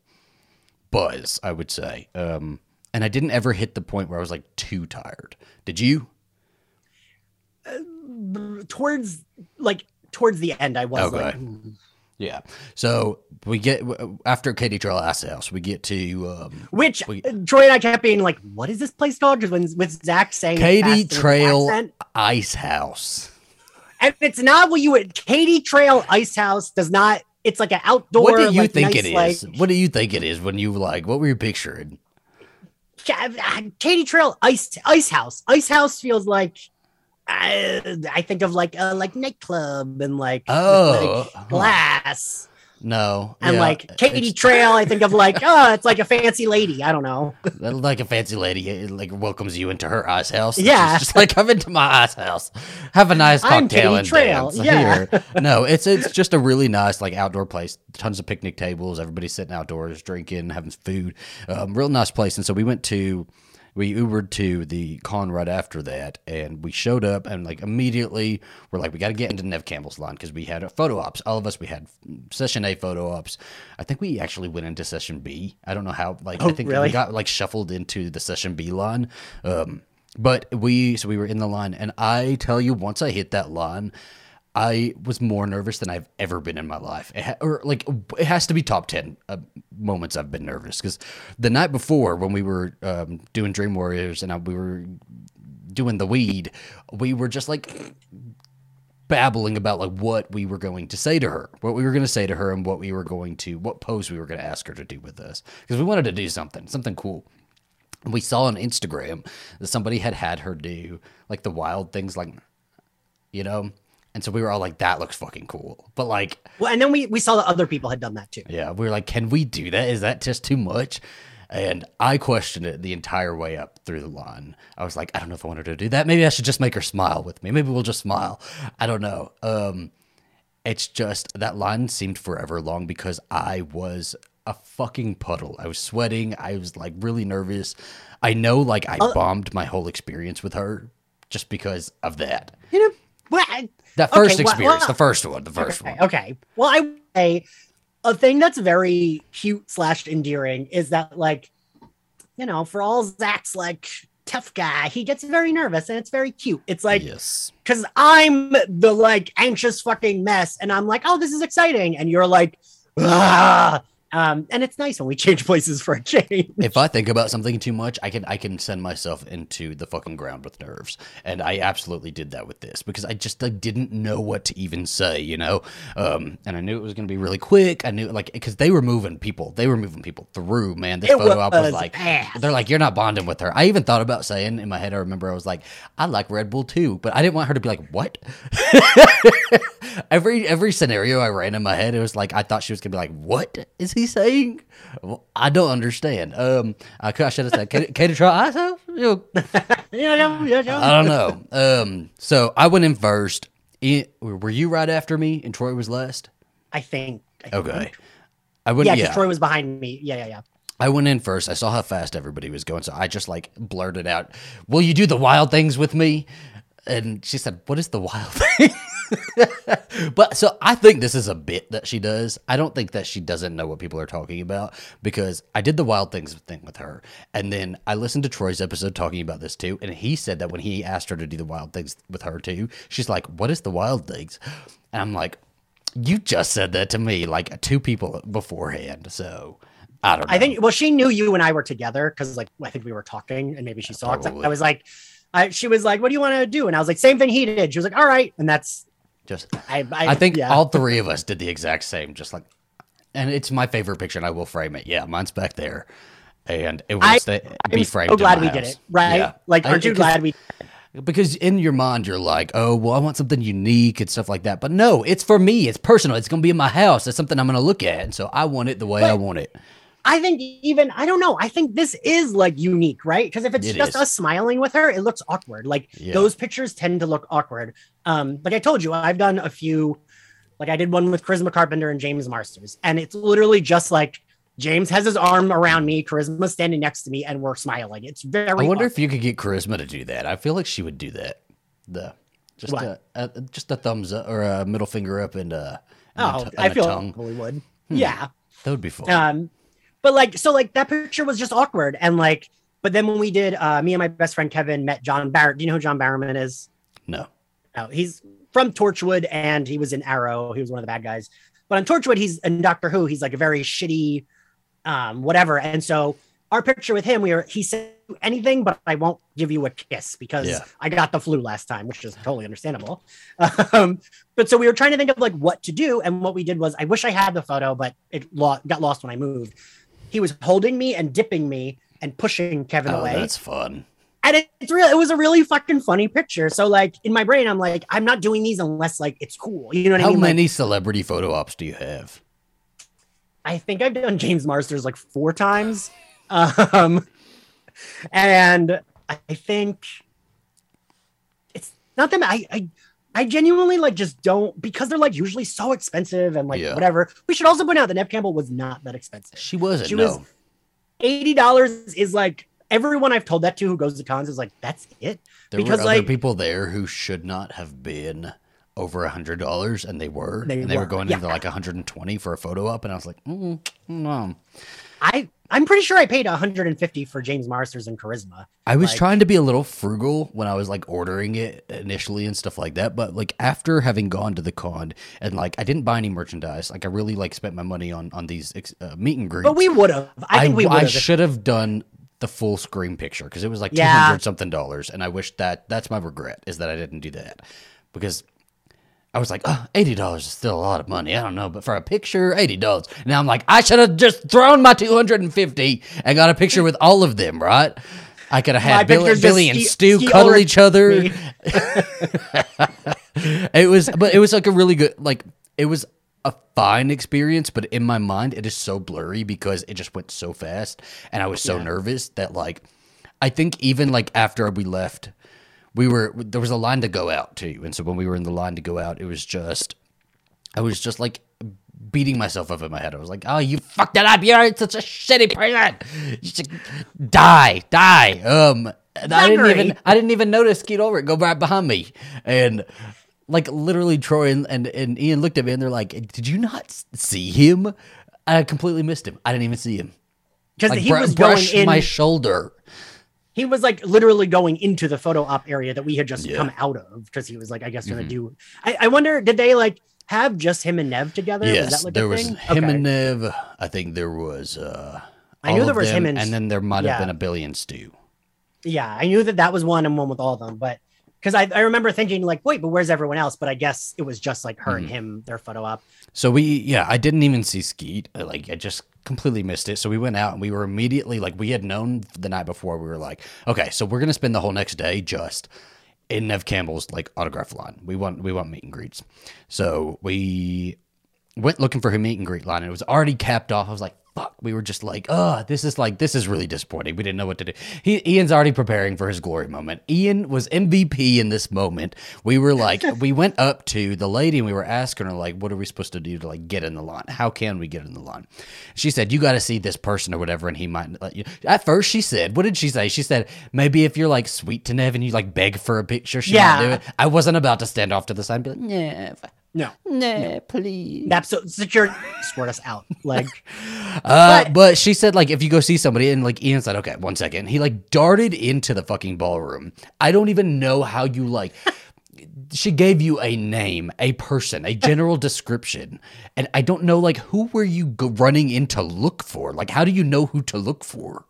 buzz, I would say. Um, and I didn't ever hit the point where I was like too tired. Did you? Towards like towards the end, I was Okay. like, ooh. Yeah. So we get after Katy Trail Ass House, we get to um, which We- uh, Troy and I kept being like, what is this place called? When with Zach saying it Katy fast with an Trail Ice House. and it's not what you would. Katy Trail Ice House does not. It's like an outdoor. what do you like, think nice, it like- What do you think it is when you like? What were you picturing? Katy Trail Ice Ice House. Ice House feels like uh, I think of like a like nightclub and like, Oh, like glass. No. And yeah, like Katy it's- Trail, I think of like, oh, it's like a fancy lady. I don't know. like a fancy lady it, like welcomes you into her ice house. Yeah. she's just like come into my ice house, have a nice cocktail and Trail, dance yeah. here. No, it's it's just a really nice like outdoor place. Tons of picnic tables. Everybody's sitting outdoors, drinking, having food. Um, real nice place. And so we went to. We Ubered to the con right after that, and we showed up, and like immediately we're like, we got to get into Neve Campbell's line because we had a photo ops. All of us, we had session A photo ops. I think we actually went into session B. I don't know how. Like, I Oh, think really? we got like shuffled into the session B line. Um, but we so we were in the line, and I tell you, once I hit that line, I was more nervous than I've ever been in my life. It ha- or like it has to be top ten uh, moments I've been nervous because the night before when we were um, doing Dream Warriors and I, we were doing the weed, we were just like babbling about like what we were going to say to her, what we were going to say to her, and what we were going to, what pose we were going to ask her to do with us, because we wanted to do something, something cool. We saw on Instagram that somebody had had her do like the wild things, like you know, and so we were all like, "That looks fucking cool," but like, Well, and then we we saw that other people had done that too. yeah, we were like, "Can we do that? Is that just too much?" And I questioned it the entire way up through the line. I was like, I don't know if I wanted to do that. Maybe I should just make her smile with me. Maybe we'll just smile. I don't know. Um, it's just that line seemed forever long because I was a fucking puddle. I was sweating. I was like really nervous. I know like I bombed my whole experience with her just because of that. You know, well, I- That okay, first well- experience, well, the first one, the first okay, one. okay. Well, I would say a thing that's very cute slash endearing is that like, you know, for all Zach's like tough guy, he gets very nervous and it's very cute. It's like yes. because I'm the like anxious fucking mess, and I'm like, oh, this is exciting, and you're like, ah. Um, and it's nice when we change places for a change. if I think about something too much, I can I can send myself into the fucking ground with nerves, and I absolutely did that with this because I just like didn't know what to even say, you know. Um, and I knew it was gonna be really quick. I knew like because they were moving people, they were moving people through. Man, this It photo op was was like fast. they're like you're not bonding with her. I even thought about saying in my head, I remember I was like I like Red Bull too, but I didn't want her to be like what. every every scenario I ran in my head, it was like I thought she was gonna be like, "What is he saying? Well, I don't understand." Um, I, I should have said, "Can, can you try myself?" You know, Yeah, yeah, yeah, yeah. I don't know. Um, so I went in first. I- were you right after me, and Troy was last? I think. I think. Okay, I went. Yeah, Yeah, because Troy was behind me. Yeah, yeah, yeah. I went in first. I saw how fast everybody was going, so I just like blurted out, "Will you do the wild things with me?" And she said, "What is the wild thing?" but so I think this is a bit that she does. I don't think that she doesn't know what people are talking about because I did the wild things thing with her, and then I listened to Troy's episode talking about this too, and he said that when he asked her to do the wild things with her too, she's like, "What is the wild things?" And I'm like, "You just said that to me like two people beforehand." So I don't. know. I think well, she knew you and I were together because like I think we were talking and maybe she saw I- Probably. I was like, I, she was like, "What do you want to do?" And I was like, "Same thing he did." She was like, "All right," and that's just I. I, I think yeah. all three of us did the exact same, just like, and it's my favorite picture, and I will frame it. Yeah, mine's back there, and it was I- stay, I'm be framed. so glad we did it. Right? Yeah. Like, aren't you glad we? Because in your mind, you're like, oh, well, I want something unique and stuff like that. But no, it's for me. It's personal. It's gonna be in my house. It's something I'm gonna look at, and so I want it the way I want it. I think even I don't know. I think this is like unique, right? Because if it's It just is. us smiling with her, it looks awkward. Like Yeah. those pictures tend to look awkward. Um, like I told you, I've done a few. Like I did one with Charisma Carpenter and James Marsters, and it's literally just like James has his arm around me, Charisma standing next to me, and we're smiling. It's very. I wonder awkward. if you could get Charisma to do that. I feel like she would do that. The just a, a just a thumbs up or a middle finger up and a, and a Oh, t- I and a feel tongue. like we would. Hmm. Yeah. That would be fun. Um, but like, so like that picture was just awkward, and like, but then when we did, uh, me and my best friend Kevin met John Barrett. Do you know who John Barrowman is? no. No, he's from Torchwood, and he was in Arrow. He was one of the bad guys. But on Torchwood, he's in Doctor Who. He's like a very shitty, um, whatever. And so our picture with him, we were he said anything, but I won't give you a kiss because Yeah. I got the flu last time, which is totally understandable. Um, but so we were trying to think of like what to do, and what we did was I wish I had the photo, but it lo- got lost when I moved. He was holding me and dipping me and pushing Kevin Oh, away that's fun. and it, it's real. It was a really fucking funny picture. So like in my brain, I'm like, I'm not doing these unless like it's cool. You know what How I mean? Like, many celebrity photo ops do you have? I think I've done James Marsters like four times. Um, and I think it's not that I, I I genuinely like just don't because they're like usually so expensive and like Yeah. whatever. We should also point out that Neve Campbell was not that expensive. She wasn't. She no. was eighty dollars is like everyone I've told that to who goes to cons is like that's it. there because, were other like- people there who should not have been over a hundred dollars, and they were. They and they were were, going yeah. into like 120 for a photo op, and I was like, mm, no. I I'm pretty sure I paid 150 for James Marsters and Charisma. I was Like- trying to be a little frugal when I was like ordering it initially and stuff like that, but like after having gone to the con and like I didn't buy any merchandise, like I really like spent my money on on these ex- uh, meet and greets. But we would have. I think we would I should have done the full screen picture because it was like Yeah. hundred something dollars, and I wish that that's my regret is that I didn't do that because I was like, oh, $80 is still a lot of money. I don't know, but for a picture, eighty dollars. Now I'm like, I should have just thrown my two hundred and fifty and got a picture with all of them, right? I could have had Billy, Billy and ski- Stu ski cuddle each other. it was, but it was like a really good, like it was a fine experience. But in my mind, it is so blurry because it just went so fast, and I was so Yeah. nervous that like, I think even like after we left, we were there was a line to go out too, and so when we were in the line to go out, it was just, I was just like beating myself up in my head. I was like, "Oh, you fucked it up! You're such a shitty person. You should die, die." Um, I didn't even, I didn't even notice Skeet Ulrich go right behind me, and like literally Troy and, and, and Ian looked at me and they're like, "Did you not see him?" I completely missed him. I didn't even see him. because Like he br- was going in. my shoulder. He was like literally going into the photo op area that we had just Yeah. come out of because he was like, I guess gonna Mhm. do. I, I wonder, did they like have just him and Neve together? was Yes, that like there was thing? him Okay. and Neve. I think there was. uh I knew there was him and- and then there might have yeah. been a Billy and Stu. yeah, I knew that that was one and one with all of them, but because I, I remember thinking like, wait, but where's everyone else? But I guess it was just like her and Mhm. him, their photo op. So we, yeah, I didn't even see Skeet. Like I just completely missed it. So we went out and we were immediately like we had known the night before. We were like, okay, so we're gonna spend the whole next day just in Neve Campbell's like autograph line. We want we want meet and greets. So we went looking for her meet and greet line and it was already capped off. I was like, fuck. We were just like, oh, this is like this is really disappointing. We didn't know what to do. He Ian's already preparing for his glory moment. Ian was MVP in this moment. We were like, we went up to the lady and we were asking her like, what are we supposed to do to like get in the line? How can we get in the line? She said, you got to see this person or whatever, and he might let you. At first, she said, what did she say? She said, maybe if you're like sweet to Neve and you like beg for a picture, she might do it. I wasn't about to stand off to the side and be like, Neve, No, no, please. that's so security escort us out. Like, Uh, But- but, she said like if you go see somebody and like Ian said okay one second he like darted into the fucking ballroom. I don't even know how you like. she gave you a name, a person, a general description, and I don't know like who were you go- running in to look for? Like how do you know who to look for?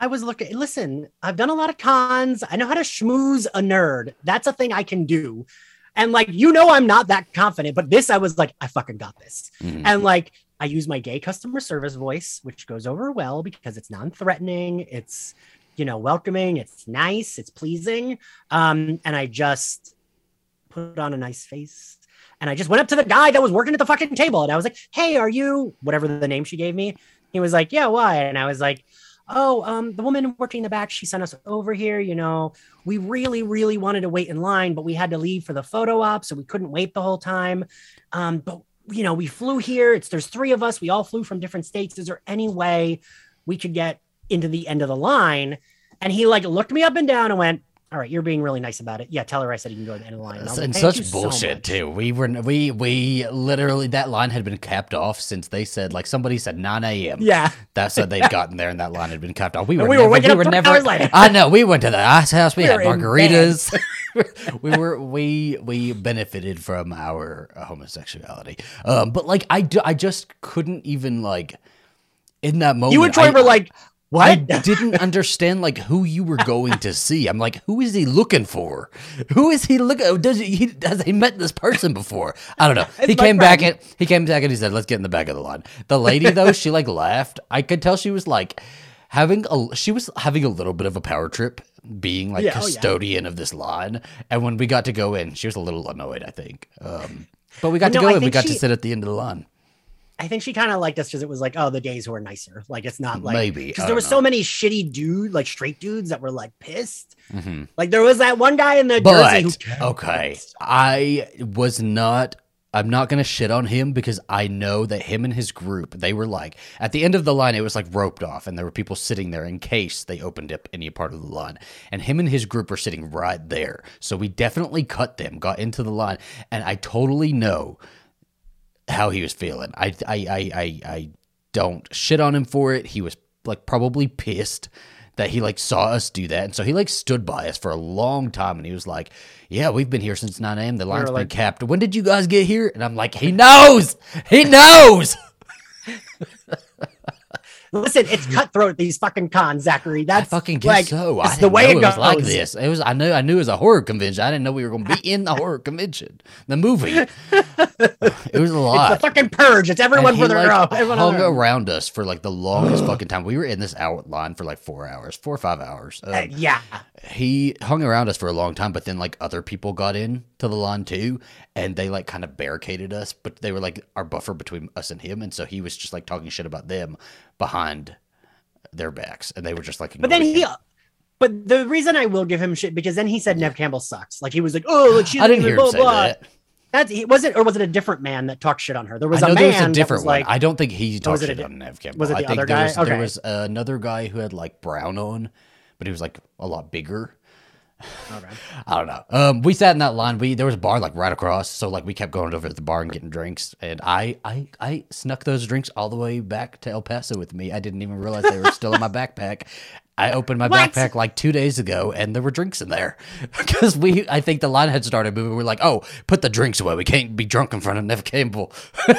I was looking. Listen, I've done a lot of cons. I know how to schmooze a nerd. That's a thing I can do. And like, you know, I'm not that confident, but this, I was like, I fucking got this. Mhm. And like, I use my gay customer service voice, which goes over well because it's non-threatening. It's, you know, welcoming. It's nice. It's pleasing. Um, and I just put on a nice face. And I just went up to the guy that was working at the fucking table, and I was like, "Hey, are you whatever the name she gave me?" He was like, "Yeah, why?" And I was like, "Oh, um, the woman working in the back, she sent us over here. You know, we really, really wanted to wait in line, but we had to leave for the photo op, so we couldn't wait the whole time. Um, but you know, we flew here. It's there's three of us. We all flew from different states. Is there any way we could get into the end of the line?" And he like looked me up and down and went, "All right, you're being really nice about it. Yeah, tell her I said you can go to the end of the line." And and like, such you so bullshit too. We were we we literally that line had been capped off since they said like somebody said 9 a.m. Yeah. That said they'd gotten there and that line had been capped off. We were we were never, waking we were never. I know. We went to the ice house. We, We had margaritas. we were we we benefited from our homosexuality. Um, but like I do, I just couldn't even like in that moment. You and Troy I- were like, I didn't understand like who you were going to see. I'm like, who is he looking for? Who is he looking? Does he, has he met this person before? I don't know. It's he came back and he came back and he said, "Let's get in the back of the line." The lady though, she like laughed. I could tell she was like having a she was having a little bit of a power trip being like Yeah, oh, yeah. custodian of this line. And when we got to go in, she was a little annoyed. I think. Um, but we got No, to go in. We got to sit at the end of the line. I think she kind of liked us because it was like, oh, the days were nicer. Like it's not like Maybe, because there were know. so many shitty dude, like straight dudes that were like pissed. Mhm. Like there was that one guy in the jersey who But okay, I was not. I'm not gonna shit on him because I know that him and his group, they were like at the end of the line, it was like roped off, and there were people sitting there in case they opened up any part of the line. And him and his group were sitting right there, so we definitely cut them, got into the line, and I totally know how he was feeling. I I I I, I don't shit on him for it. He was like probably pissed that he like saw us do that, and so he like stood by us for a long time, and he was like, "Yeah, we've been here since 9 a.m. The line's been like- capped. When did you guys get here?" And I'm like, "He knows. He knows." listen, it's cutthroat these fucking cons, Zachary. I That's fucking guess like, so. I the way it it goes. was like this. It was. I knew. I knew it was a horror convention. I didn't know we were going to be in the horror convention, the movie. it was a lot. It's the fucking purge. It's everyone for he, their like, own. Everyone hung on their own. around us for like the longest fucking time. We were in this outline for like four hours, four or five hours. Um, Uh, yeah. he hung around us for a long time, but then like other people got in to the line too, and they like kind of barricaded us, but they were like our buffer between us and him, and so he was just like talking shit about them behind their backs, and they were just like. But then ignoring he, him. but the reason I will give him shit because then he said Neve Campbell sucks. Like he was like, oh, like she's I didn't hear blah, him say blah. that. That's he was it, or was it a different man that talked shit on her? There was I a man there was a different was one. like, I don't think he talked shit di- on Neve Campbell. was it I the think other there guy? was there was another guy who had like brown on, but he was like a lot bigger. Okay. I don't know. Um, we sat in that line. We there was a bar like right across, so like we kept going over to the bar and getting drinks. And I I I snuck those drinks all the way back to El Paso with me. I didn't even realize they were still in my backpack. I opened my What? backpack like two days ago, and there were drinks in there because we. I think the line had started moving. We are like, "Oh, put the drinks away. We can't be drunk in front of Neve Campbell."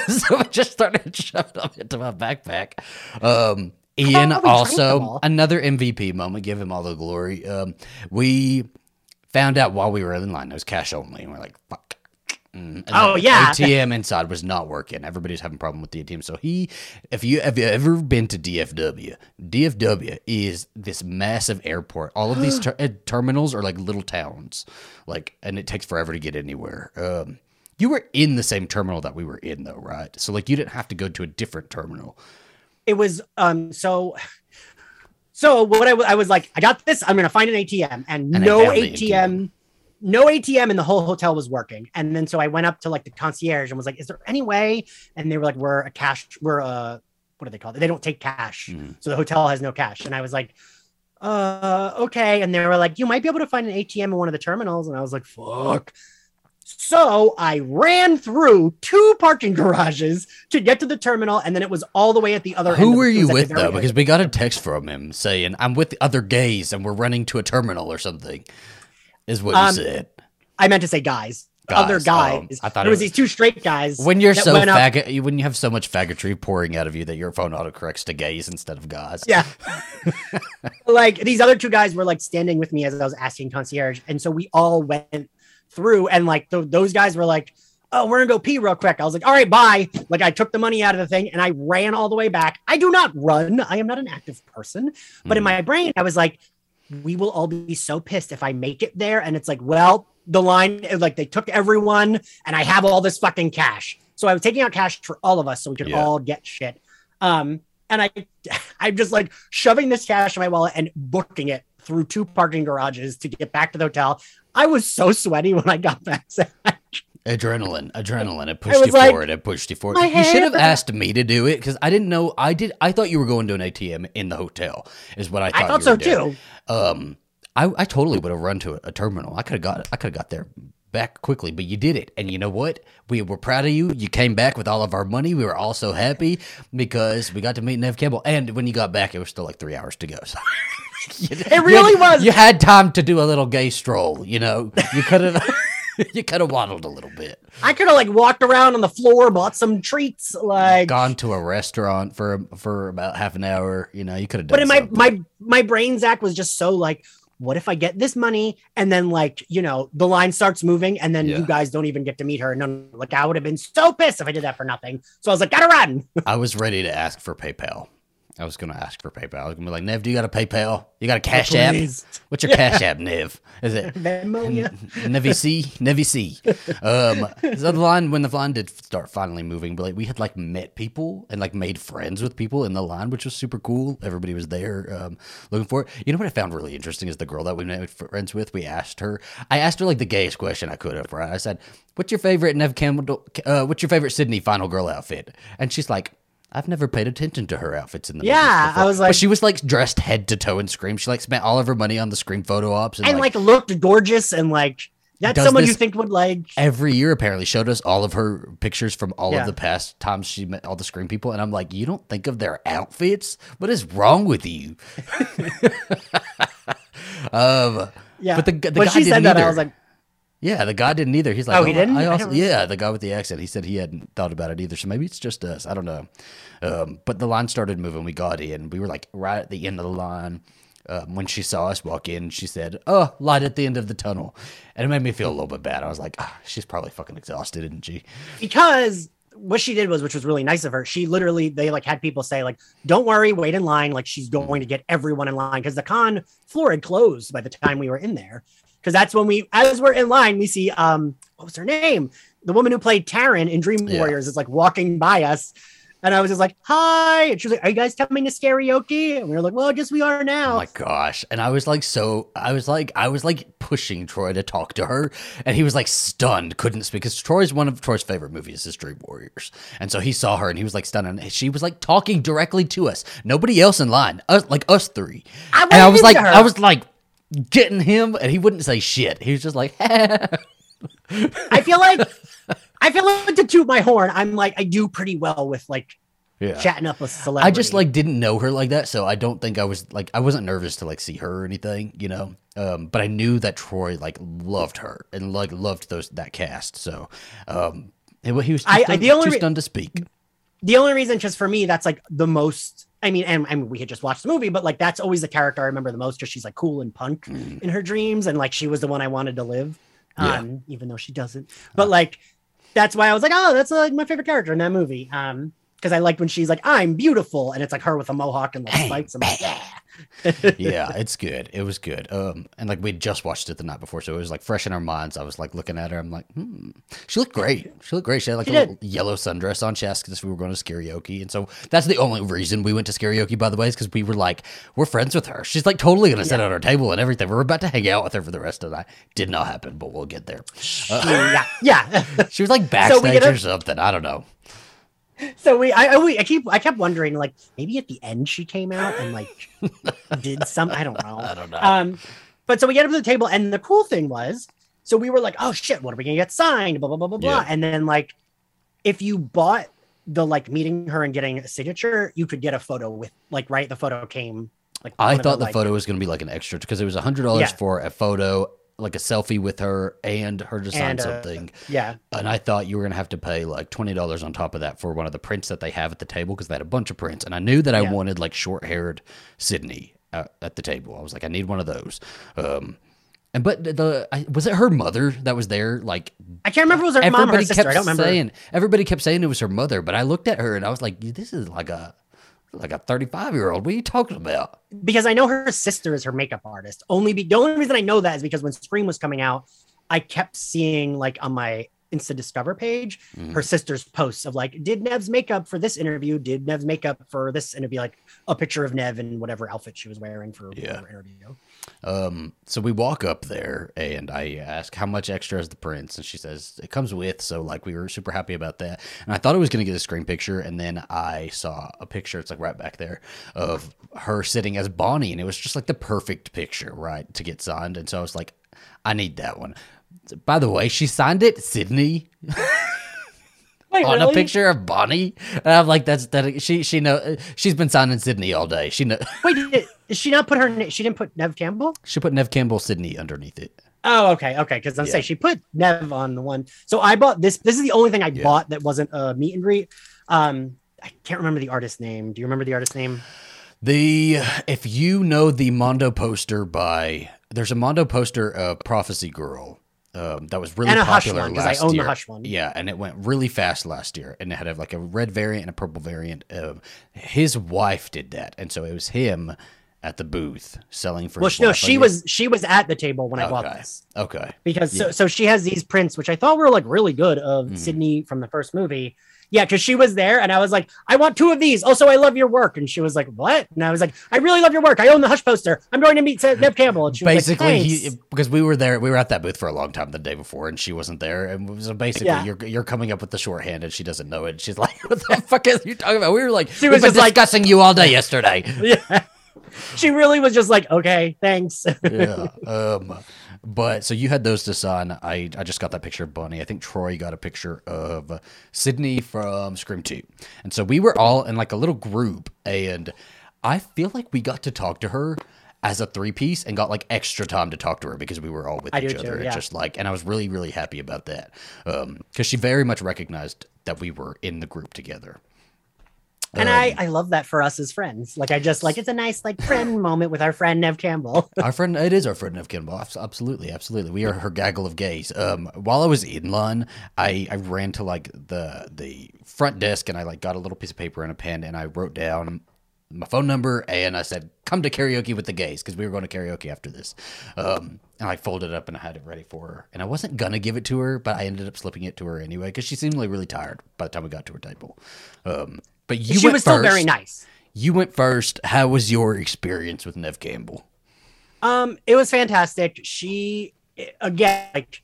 so we just started shoving them into my backpack. Um, Ian How we drank them also another MVP moment. Give him all the glory. Um, we found out while we were in line it was cash only, and we're like, "Fuck." Mm, and Oh, yeah. ATM inside was not working. Everybody's having a problem with the ATM. So he, if you have you ever been to DFW, DFW is this massive airport. All of these ter- uh, terminals are like little towns, like, and it takes forever to get anywhere. Um, you were in the same terminal that we were in, though, right? So like, you didn't have to go to a different terminal. It was um so so what I, w- I was like i got this i'm gonna find an atm and, And no the atm, no atm in the whole hotel was working. And then so i went up to like the concierge and was like is there any way? And they were like we're a cash we're a what do they call it? They don't take cash. Mhm. so the hotel has no cash. And i was like uh okay. And they were like you might be able to find an atm in one of the terminals. And i was like fuck so I ran through two parking garages to get to the terminal, and then it was all the way at the other end. Who of- were you was at the with though? end. Because we got a text from him saying, "I'm with the other gays and we're running to a terminal or something." Is what Um, you said. I meant to say guys, other Guys, guys. oh, I thought there it was was- these two straight guys. When you're so went up- when you have so much faggotry pouring out of you that your phone autocorrects to gays instead of guys. Yeah. like these other two guys were like standing with me as I was asking concierge. And so we all went through and like th- those guys were like, Oh, we're gonna go pee real quick. I was like, all right, bye. Like I took the money out of the thing and I ran all the way back. I do not run. I am not an active person. But in Mm. my brain, I was like, we will all be so pissed if I make it there. And it's like, well, the line, like they took everyone and I have all this fucking cash. So I was taking out cash for all of us so we could Yeah. all get shit. Um, and I, I'm just like shoving this cash in my wallet and booking it through two parking garages to get back to the hotel. I was so sweaty when I got back. Adrenaline, adrenaline. It pushed you like, forward. It pushed you forward. You should have asked me to do it because I didn't know. I did. I thought you were going to an ATM in the hotel. Is what I thought. I thought you so were doing. too. Um, I, I totally would have run to a, a terminal. I could have got. I could have got there back quickly, but you did it. And you know what? We were proud of you. You came back with all of our money. We were all so happy because we got to meet Neve Campbell. And when you got back, it was still like three hours to go. So it really was. You had time to do a little gay stroll. You know, you could have. you could have waddled a little bit. I could have like walked around on the floor, bought some treats, like Gone to a restaurant for for about half an hour. You know, you could have done. but in my something. my my brain Zach was just so like what if I get this money and then like you know the line starts moving and then Yeah. you guys don't even get to meet her no, no like I would have been so pissed if I did that for nothing so I was like gotta run I was ready to ask for PayPal. I was gonna ask for PayPal. I was gonna be like, Neve, do you got a PayPal? You got a Cash App? What's your Cash App, Neve? Is it Venmo, yeah. Nevi C? Nevi C. Um, so the line when the line did start finally moving, but like we had like met people and like made friends with people in the line, which was super cool. Everybody was there um, looking for it. You know what I found really interesting is the girl that we made friends with. We asked her. I asked her like the gayest question I could have. Right? I said, "What's your favorite Neve Campbell? Uh, what's your favorite Sidney final girl outfit?" And she's like. I've never paid attention to her outfits in the Yeah, before." I was but like- she was like dressed head to toe in Scream. She like spent all of her money on the Scream photo ops and, and like like looked gorgeous and like that's Does someone you think would like every year apparently showed us all of her pictures from all Yeah. of the past times she met all the Scream people and i'm like you don't think of their outfits what is wrong with you um yeah. but the, the when guy she didn't said that, either. I was like, yeah the guy didn't either he's like Oh, he didn't? I I also, don't- yeah the guy with the accent he said he hadn't thought about it either so maybe it's just us i don't know um but the line started moving we got in we were like right at the end of the line um, when she saw us walk in, she said, "Oh, light at the end of the tunnel," and it made me feel a little bit bad. I was like, ah, "She's probably fucking exhausted, isn't she?" because what she did was, which was really nice of her, she literally they like had people say like, "Don't worry, wait in line." Like she's going to get everyone in line because the con floor had closed by the time we were in there. Because that's when we, as we're in line, we see um, what was her name? The woman who played Taryn in Dream Yeah. Warriors is like walking by us. And I was just like, hi. And she was like, Are you guys coming to karaoke? And we were like, Well, I guess we are now. Oh my gosh. And I was like so I was like I was like pushing Troy to talk to her and he was like stunned, couldn't speak because Troy's one of Troy's favorite movies is Dream Warriors. And so he saw her and he was like stunned and she was like talking directly to us. Nobody else in line. Us like us three. I and I was like. I was like getting him and he wouldn't say shit. He was just like I feel like I feel like to toot my horn, I'm like I do pretty well with like Yeah. chatting up with celebrities. I just like didn't know her like that, so I don't think I was like I wasn't nervous to like see her or anything, you know. Um, but I knew that Troy like loved her and like loved those that cast, so um, he was I- stunned, the only re- stunned to speak. the only reason just for me that's like the most I mean, and I mean, we had just watched the movie, but like that's always the character I remember the most because she's like cool and punk in her dreams, and like she was the one I wanted to live, Mm. Yeah. um, even though she doesn't. But like that's why I was like, oh, that's like my favorite character in that movie, um, because I liked when she's like, I'm beautiful, and it's like her with a mohawk and like spikes. I'm like, yeah, yeah, it's good. It was good. Um, and like we just watched it the night before, so it was like fresh in our minds. I was like looking at her. I'm like, hmm. She looked great. She looked great. She had like She a did. little yellow sundress on. She asked us if we were going to karaoke, and so that's the only reason we went to karaoke. By the way, is because we were like, we're friends with her. She's like totally going to sit at our table and everything. We're about to hang out with her for the rest of the night. Did not happen, but we'll get there. yeah, yeah. She was like So backstage get a- or something. I don't know. So we, I, I, we, I keep, I kept wondering, like maybe at the end she came out and like did some, I don't know. I don't know. Um, but so we get up to the table, and the cool thing was, so we were like, oh shit, what are we gonna get signed? Blah blah blah blah blah. Yeah. And then like, if you bought the like meeting her and getting a signature, you could get a photo with like right. The photo came like I thought the like- photo was going to be like an extra because it was a hundred dollars Yeah. for a photo, like a selfie with her and her to sign And, uh, something. Yeah, And I thought you were gonna have to pay like twenty dollars on top of that for one of the prints that they have at the table because they had a bunch of prints, and I knew that I Yeah. wanted like short-haired Sidney uh, at the table. I was like, I need one of those. Um, and but the I, was it her mother that was there? Like I can't remember if it was her mom or her sister. kept I don't remember. saying, everybody kept saying it was her mother, but I looked at her and I was like, this is like a like a thirty-five-year-old. What are you talking about? because I know her sister is her makeup artist. Only be the only reason I know that is because when Scream was coming out, I kept seeing like on my Insta Discover page Mm-hmm. her sister's posts of like, did Neve's makeup for this interview? Did Neve's makeup for this? And it'd be like a picture of Neve in whatever outfit she was wearing for Yeah. interview. Um, so we walk up there and I ask how much extra is the prints, and she says it comes with. So like we were super happy about that, and I thought I was gonna get a Scream picture, and then I saw a picture. It's like right back there of her sitting as Bonnie, and it was just like the perfect picture, right, to get signed. And so I was like, I need that one. By the way, she signed it, Sidney, Wait, on a picture of Bonnie, and I'm like, that's that. She she know she's been signing Sidney all day. She know Wait, did, did she not put her? She didn't put Neve Campbell. she put Neve Campbell Sidney underneath it. Oh, okay, okay. Because I'm Yeah. saying she put Neve on the one. So I bought this. This is the only thing I Yeah. bought that wasn't a meet and greet. Um, I can't remember the artist name. Do you remember the artist name? The if you know the Mondo poster by there's a Mondo poster of Prophecy Girl Um, that was really And a Hush popular one, 'cause I own the. Hush one. Yeah, and it went really fast last year, and it had a, like a red variant and a purple variant. Um, his wife did that, and so it was him at the booth selling for. Well, no, she was she was at the table when I bought this okay. because Yeah. so so she has these prints which I thought were like really good of Mhm. Sidney from the first movie. Yeah, because she was there and I was like, I want two of these. Also, I love your work. And she was like, What? And I was like, I really love your work. I own the Hush poster. I'm going to meet Neve Campbell. And she was basically like, he because we were there we were at that booth for a long time the day before and she wasn't there and so basically Yeah. you're you're coming up with the shorthand and she doesn't know it she's like what the fuck is you talking about we were like She was just like- discussing you all day yesterday yeah. She really was just like, okay, thanks. yeah um but so you had those to sign i i just got that picture of bonnie i think troy got a picture of sidney from scream 2 and so we were all in like a little group and i feel like we got to talk to her as a three piece and got like extra time to talk to her because we were all with I each do too, other. yeah. It's just like, and I was really, really happy about that um, because she very much recognized that we were in the group together. And Um, I, I love that for us as friends. Like I just like it's a nice like friend moment with our friend Neve Campbell. our friend, it is our friend Neve Campbell. Absolutely, absolutely. We are her gaggle of gays. Um, while I was in line, I, I ran to like the the front desk and I like got a little piece of paper and a pen and I wrote down my phone number and I said, "Come to karaoke with the gays" because we were going to karaoke after this. Um, and I folded it up and I had it ready for her. And I wasn't gonna give it to her, but I ended up slipping it to her anyway because she seemed like really tired by the time we got to her table. Um, but you she was still very nice. You went first. How was your experience with Neve Campbell? Um, it was fantastic. She again, like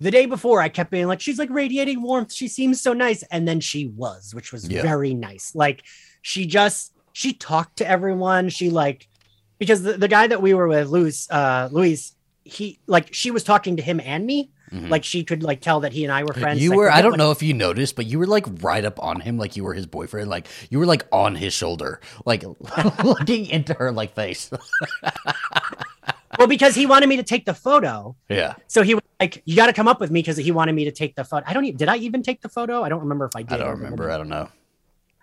the day before, I kept being like, she's like radiating warmth. She seems so nice, and then she was, which was Yeah. very nice. Like she just she talked to everyone. She like because the, the guy that we were with, Luis, uh, Luis, he like she was talking to him and me. Mhm. Like she could like tell that he and I were friends. you were, I don't know if you noticed, but you were like right up on him, like you were his boyfriend. Like you were like on his shoulder, like looking into her like face. Well, because he wanted me to take the photo. yeah. So he was like, "You got to come up with me," because he wanted me to take the photo. I don't even. Did I even take the photo? I don't remember if I did. I don't remember. I don't know.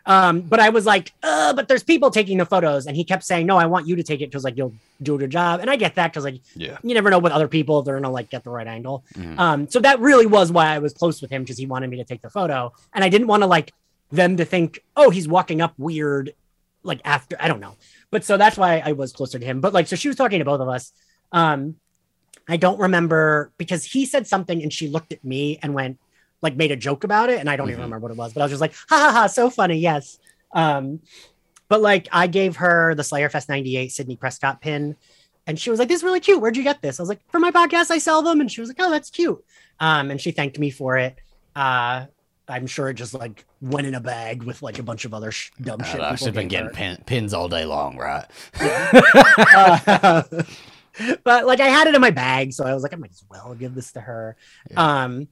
Um, but I was like, uh, but there's people taking the photos, and he kept saying, "No, I want you to take it because like you'll do a good job." And I get that because like Yeah. you never know with other people if they're gonna like get the right angle. Mhm. Um, so that really was why I was close with him because he wanted me to take the photo, and I didn't want to like them to think, "Oh, he's walking up weird," like after I don't know. But so that's why I was closer to him. But like, so she was talking to both of us. Um, I don't remember because he said something and she looked at me and went like made a joke about it, and I don't even Mhm. remember what it was. But I was just like, "Ha ha ha, so funny!" Yes. Um, but like I gave her the Slayerfest '98 Sidney Prescott pin, and she was like, "This is really cute. Where'd you get this?" I was like, "For my podcast, I sell them." And she was like, "Oh, that's cute." Um, and she thanked me for it. Uh, I'm sure it just like went in a bag with like a bunch of other sh- dumb shit. I should have been getting pin, pins all day long, right? Uh, but like I had it in my bag, so I was like, I might as well give this to her. Yeah. Um,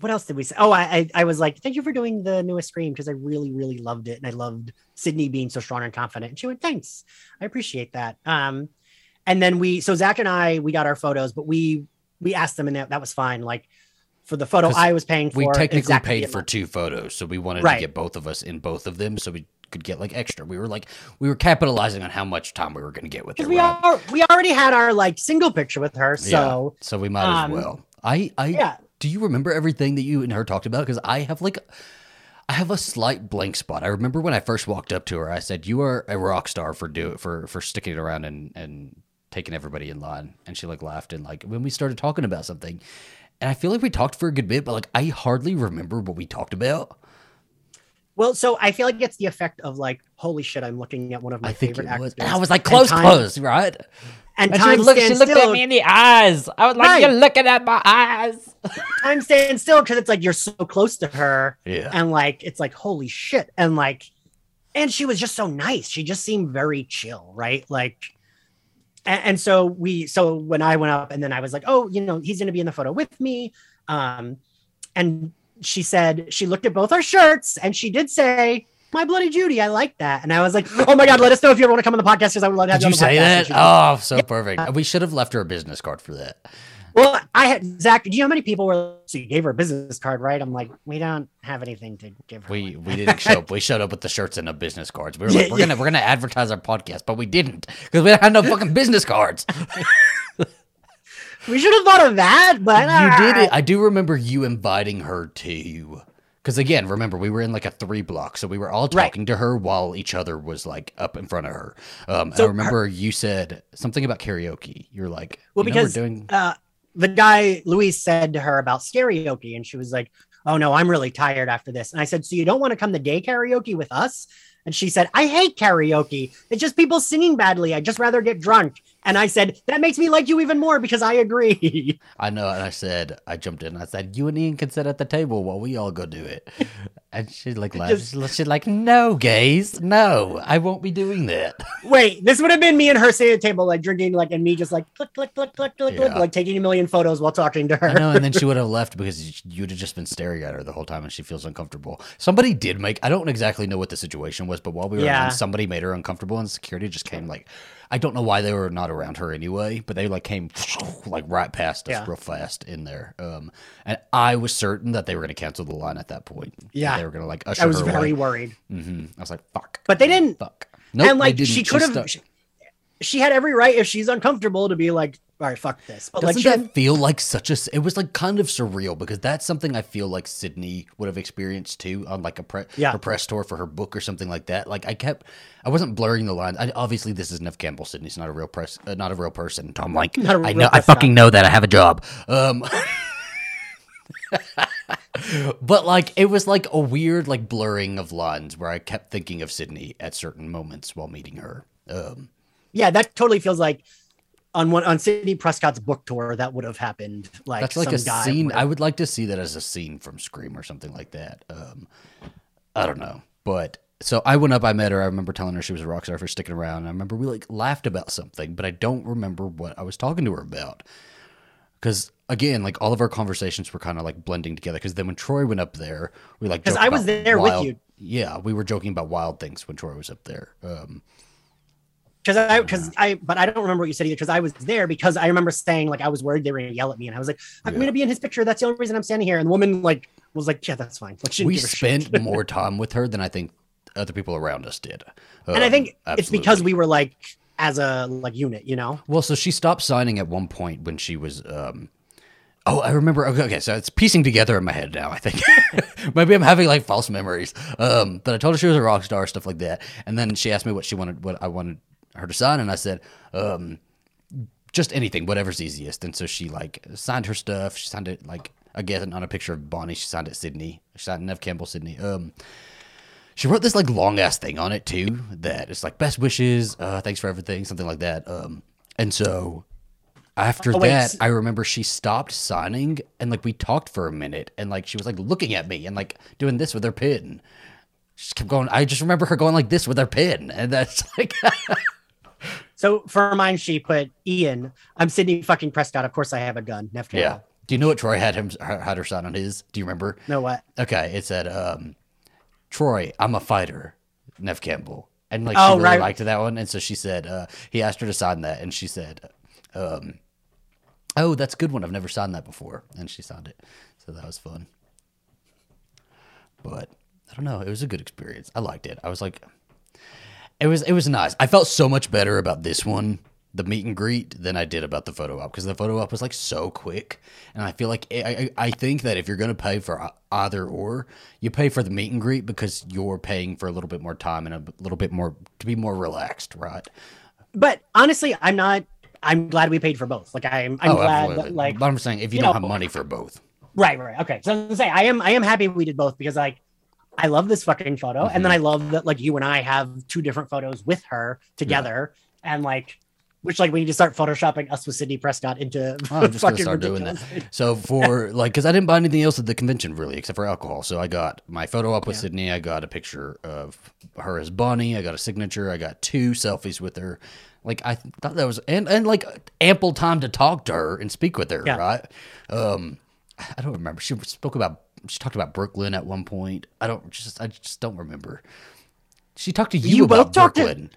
what else did we say? Oh, I I, I was like, thank you for doing the newest Scream because I really really loved it, and I loved Sydney being so strong and confident. And she went, thanks, I appreciate that. Um, and then we, so Zach and I, we got our photos, but we we asked them, and that, that was fine. Like for the photo I was paying for, We technically Zach paid for two photos, so we wanted Right. to get both of us in both of them, so we could get like extra. We were like, we were capitalizing on how much time we were going to get with her. we are we already had our like single picture with her, so so we might um, as well. I, I, yeah. Do you remember everything that you and her talked about? Because I have like, I have a slight blank spot. I remember when I first walked up to her, I said, "You are a rock star for do for for sticking around and and taking everybody in line." And she like laughed and like when we started talking about something, and I feel like we talked for a good bit, but like I hardly remember what we talked about. Well, so I feel like it's the effect of like, holy shit, I'm looking at one of my I favorite actors. and I was like, "Close, time- close, right?" And, And she, time looked, she looked still. at me in the eyes. I was like, Right. "You're looking at my eyes." Time stands still because it's like you're so close to her, Yeah, and like it's like holy shit, and like, and she was just so nice. She just seemed very chill, right? Like, and, and so we, so when I went up, and then I was like, oh, you know, he's gonna be in the photo with me, um, and she said she looked at both our shirts, and she did say. My bloody Judy, I like that, and I was like, "Oh my god, let us know if you ever want to come on the podcast because I would love to have did you you on say podcast." That? Oh, so perfect. We should have left her a business card for that. Well, I had Zach. Do you know how many people were? So you gave her a business card, right? I'm like, we don't have anything to give her. We we didn't show up. We showed up with the shirts and the business cards. We were Yeah, like, we're yeah. gonna we're gonna advertise our podcast, but we didn't because we had no fucking business cards. we should have thought of that, but you did it. Ah. I do remember you inviting her to. Because again, remember we were in like a three block, so we were all talking to her while each other was like up in front of her. Um, So I remember you said something about karaoke. You're like, Well, you because doing uh, the guy Luis said to her about karaoke, and she was like, "Oh no, I'm really tired after this." And I said, "So you don't want to come to day karaoke with us?" And she said, "I hate karaoke. It's just people singing badly. I'd just rather get drunk." And I said, "That makes me like you even more because I agree." I know, and I said, I jumped in. I said, you and Ian can sit at the table while we all go do it. And she like laughed. Just- She's like, no, gays, no, I won't be doing that. Wait, this would have been me and her sitting at the table, like drinking, like, and me just like click, click, click, click, click, click, like taking a million photos while talking to her. I know, and then she would have left because you would have just been staring at her the whole time, and she feels uncomfortable. Somebody did make. I don't exactly know what the situation was, but while we were Yeah. on, somebody made her uncomfortable, and security just came like. I don't know why they were not around her anyway, but they like came like right past us Yeah. real fast in there. Um, and I was certain that they were going to cancel the line at that point. Yeah. they were going to like usher I was very away. worried. hmm I was like, "Fuck," But they didn't. fuck. Nope, and like she could have, she, she had every right if she's uncomfortable to be like, all right, fuck this. But Doesn't that feel like such a? It was like kind of surreal because that's something I feel like Sidney would have experienced too on like a pre- Yeah. her press tour for her book or something like that. Like I kept, I wasn't blurring the lines. I, obviously, this is Neve Campbell. Sidney's not a real press, uh, not a real person. I'm like, I know, I fucking know that I have a job. Um. but like it was like a weird like blurring of lines where I kept thinking of Sidney at certain moments while meeting her. Um, yeah, that totally feels like on one on Sidney Prescott's book tour that would have happened. Like That's like a guy scene. would I would like to see that as a scene from Scream or something like that. Um, I don't know, but so I went up. I met her. I remember telling her she was a rock star for sticking around. I remember we like laughed about something, but I don't remember what I was talking to her about. Because again, like all of our conversations were kind of like blending together. Because then when Troy went up there, we like 'Cause joked I was there with you. Yeah, we were joking about wild things when Troy was up there. Um, because I because I but I don't remember what you said either because I was there because I remember saying like I was worried they were gonna yell at me and I was like I'm Yeah. gonna be in his picture that's the only reason I'm standing here and the woman like was like yeah that's fine like we give a shit. spent more time with her than I think other people around us did. and I Um, think it's because we were like as a like unit you know Well, so she stopped signing at one point when she was. Um, oh, I remember. Okay, okay, so it's piecing together in my head now. I think maybe I'm having like false memories. Um, but I told her she was a rock star, stuff like that, and then she asked me what she wanted, what I wanted her to sign, and I said, um, just anything, whatever's easiest. And so she like signed her stuff. She signed it like again on a picture of Bonnie. She signed it Sidney. She signed Neve Campbell Sidney. Um, she wrote this like long ass thing on it too. That it's like best wishes, uh, thanks for everything, something like that. Um, and so after Oh, that, I remember she stopped signing and like we talked for a minute and like she was like looking at me and like doing this with her pen. She kept going. I just remember her going like this with her pen, and that's like so for mine she put Ian I'm Sidney fucking Prescott of course I have a gun Neve yeah. Campbell. Do you know what Troy had him had her sign on his? Do you remember? no what Okay, it said, um, "Troy, I'm a fighter." Neve Campbell, and like Oh, she really right. liked that one, and so she said, uh, he asked her to sign that, and she said, um, "Oh, that's a good one. I've never signed that before," and she signed it, so that was fun. But I don't know, it was a good experience. I liked it. I was like, it was it was nice. I felt so much better about this one, the meet and greet, than I did about the photo op because the photo op was like so quick, and I feel like I, I I think that if you're gonna pay for either or, you pay for the meet and greet because you're paying for a little bit more time and a little bit more to be more relaxed, right? but honestly I'm not I'm glad we paid for both like I'm I'm glad that, like but I'm saying if you, you don't know- have money for both, Right, right. Okay. So I'm gonna I am I am happy we did both because like I love this fucking photo. And Mm-hmm. then I love that like you and I have two different photos with her together. And like which like we need to start photoshopping us with Sidney Prescott into Oh, I'm just gonna fucking start doing that. So for like, because I didn't buy anything else at the convention really, except for alcohol. So I got my photo up with Yeah. Sidney. I got a picture of her as Bonnie. I got a signature. I got two selfies with her. Like I thought that was and and like ample time to talk to her and speak with her. Yeah. Right. Um, I don't remember. She spoke about. She talked about Brooklyn at one point. I don't just. I just don't remember. She talked to you, You about talked to- Brooklyn.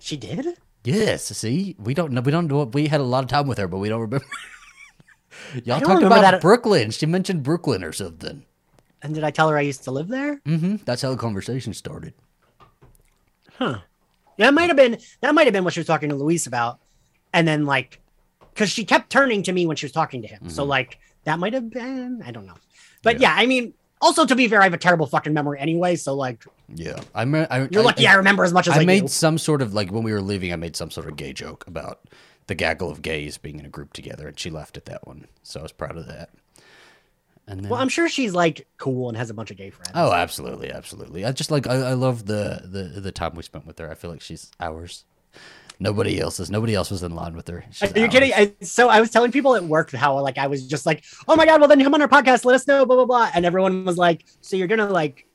She did? Yes, see, we don't know. We don't know. We had a lot of time with her, but we don't remember. Y'all don't talked remember about that- Brooklyn. She mentioned Brooklyn or something. And did I tell her I used to live there? Mm-hmm. That's how the conversation started. Yeah, that might have been that might have been what she was talking to Luis about. And then like because she kept turning to me when she was talking to him. So Mhm. like that might have been, I don't know. But Yeah. yeah. I mean, also to be fair, I have a terrible fucking memory anyway. So like, Yeah, I, me- I you're lucky I, remember as much as I, I made do. some sort of like when we were leaving, I made some sort of gay joke about the gaggle of gays being in a group together, and she laughed at that one. So I was proud of that. And then, Well, I'm sure she's like cool and has a bunch of gay friends. oh, absolutely, absolutely. I just like I, I love the the the time we spent with her. I feel like she's ours. Nobody else's. Nobody else was in line with her. She's Are you kidding? I, so I was telling people at work how like I was just like, oh my god, well then come on our podcast, let us know, blah blah blah, and everyone was like, so you're gonna like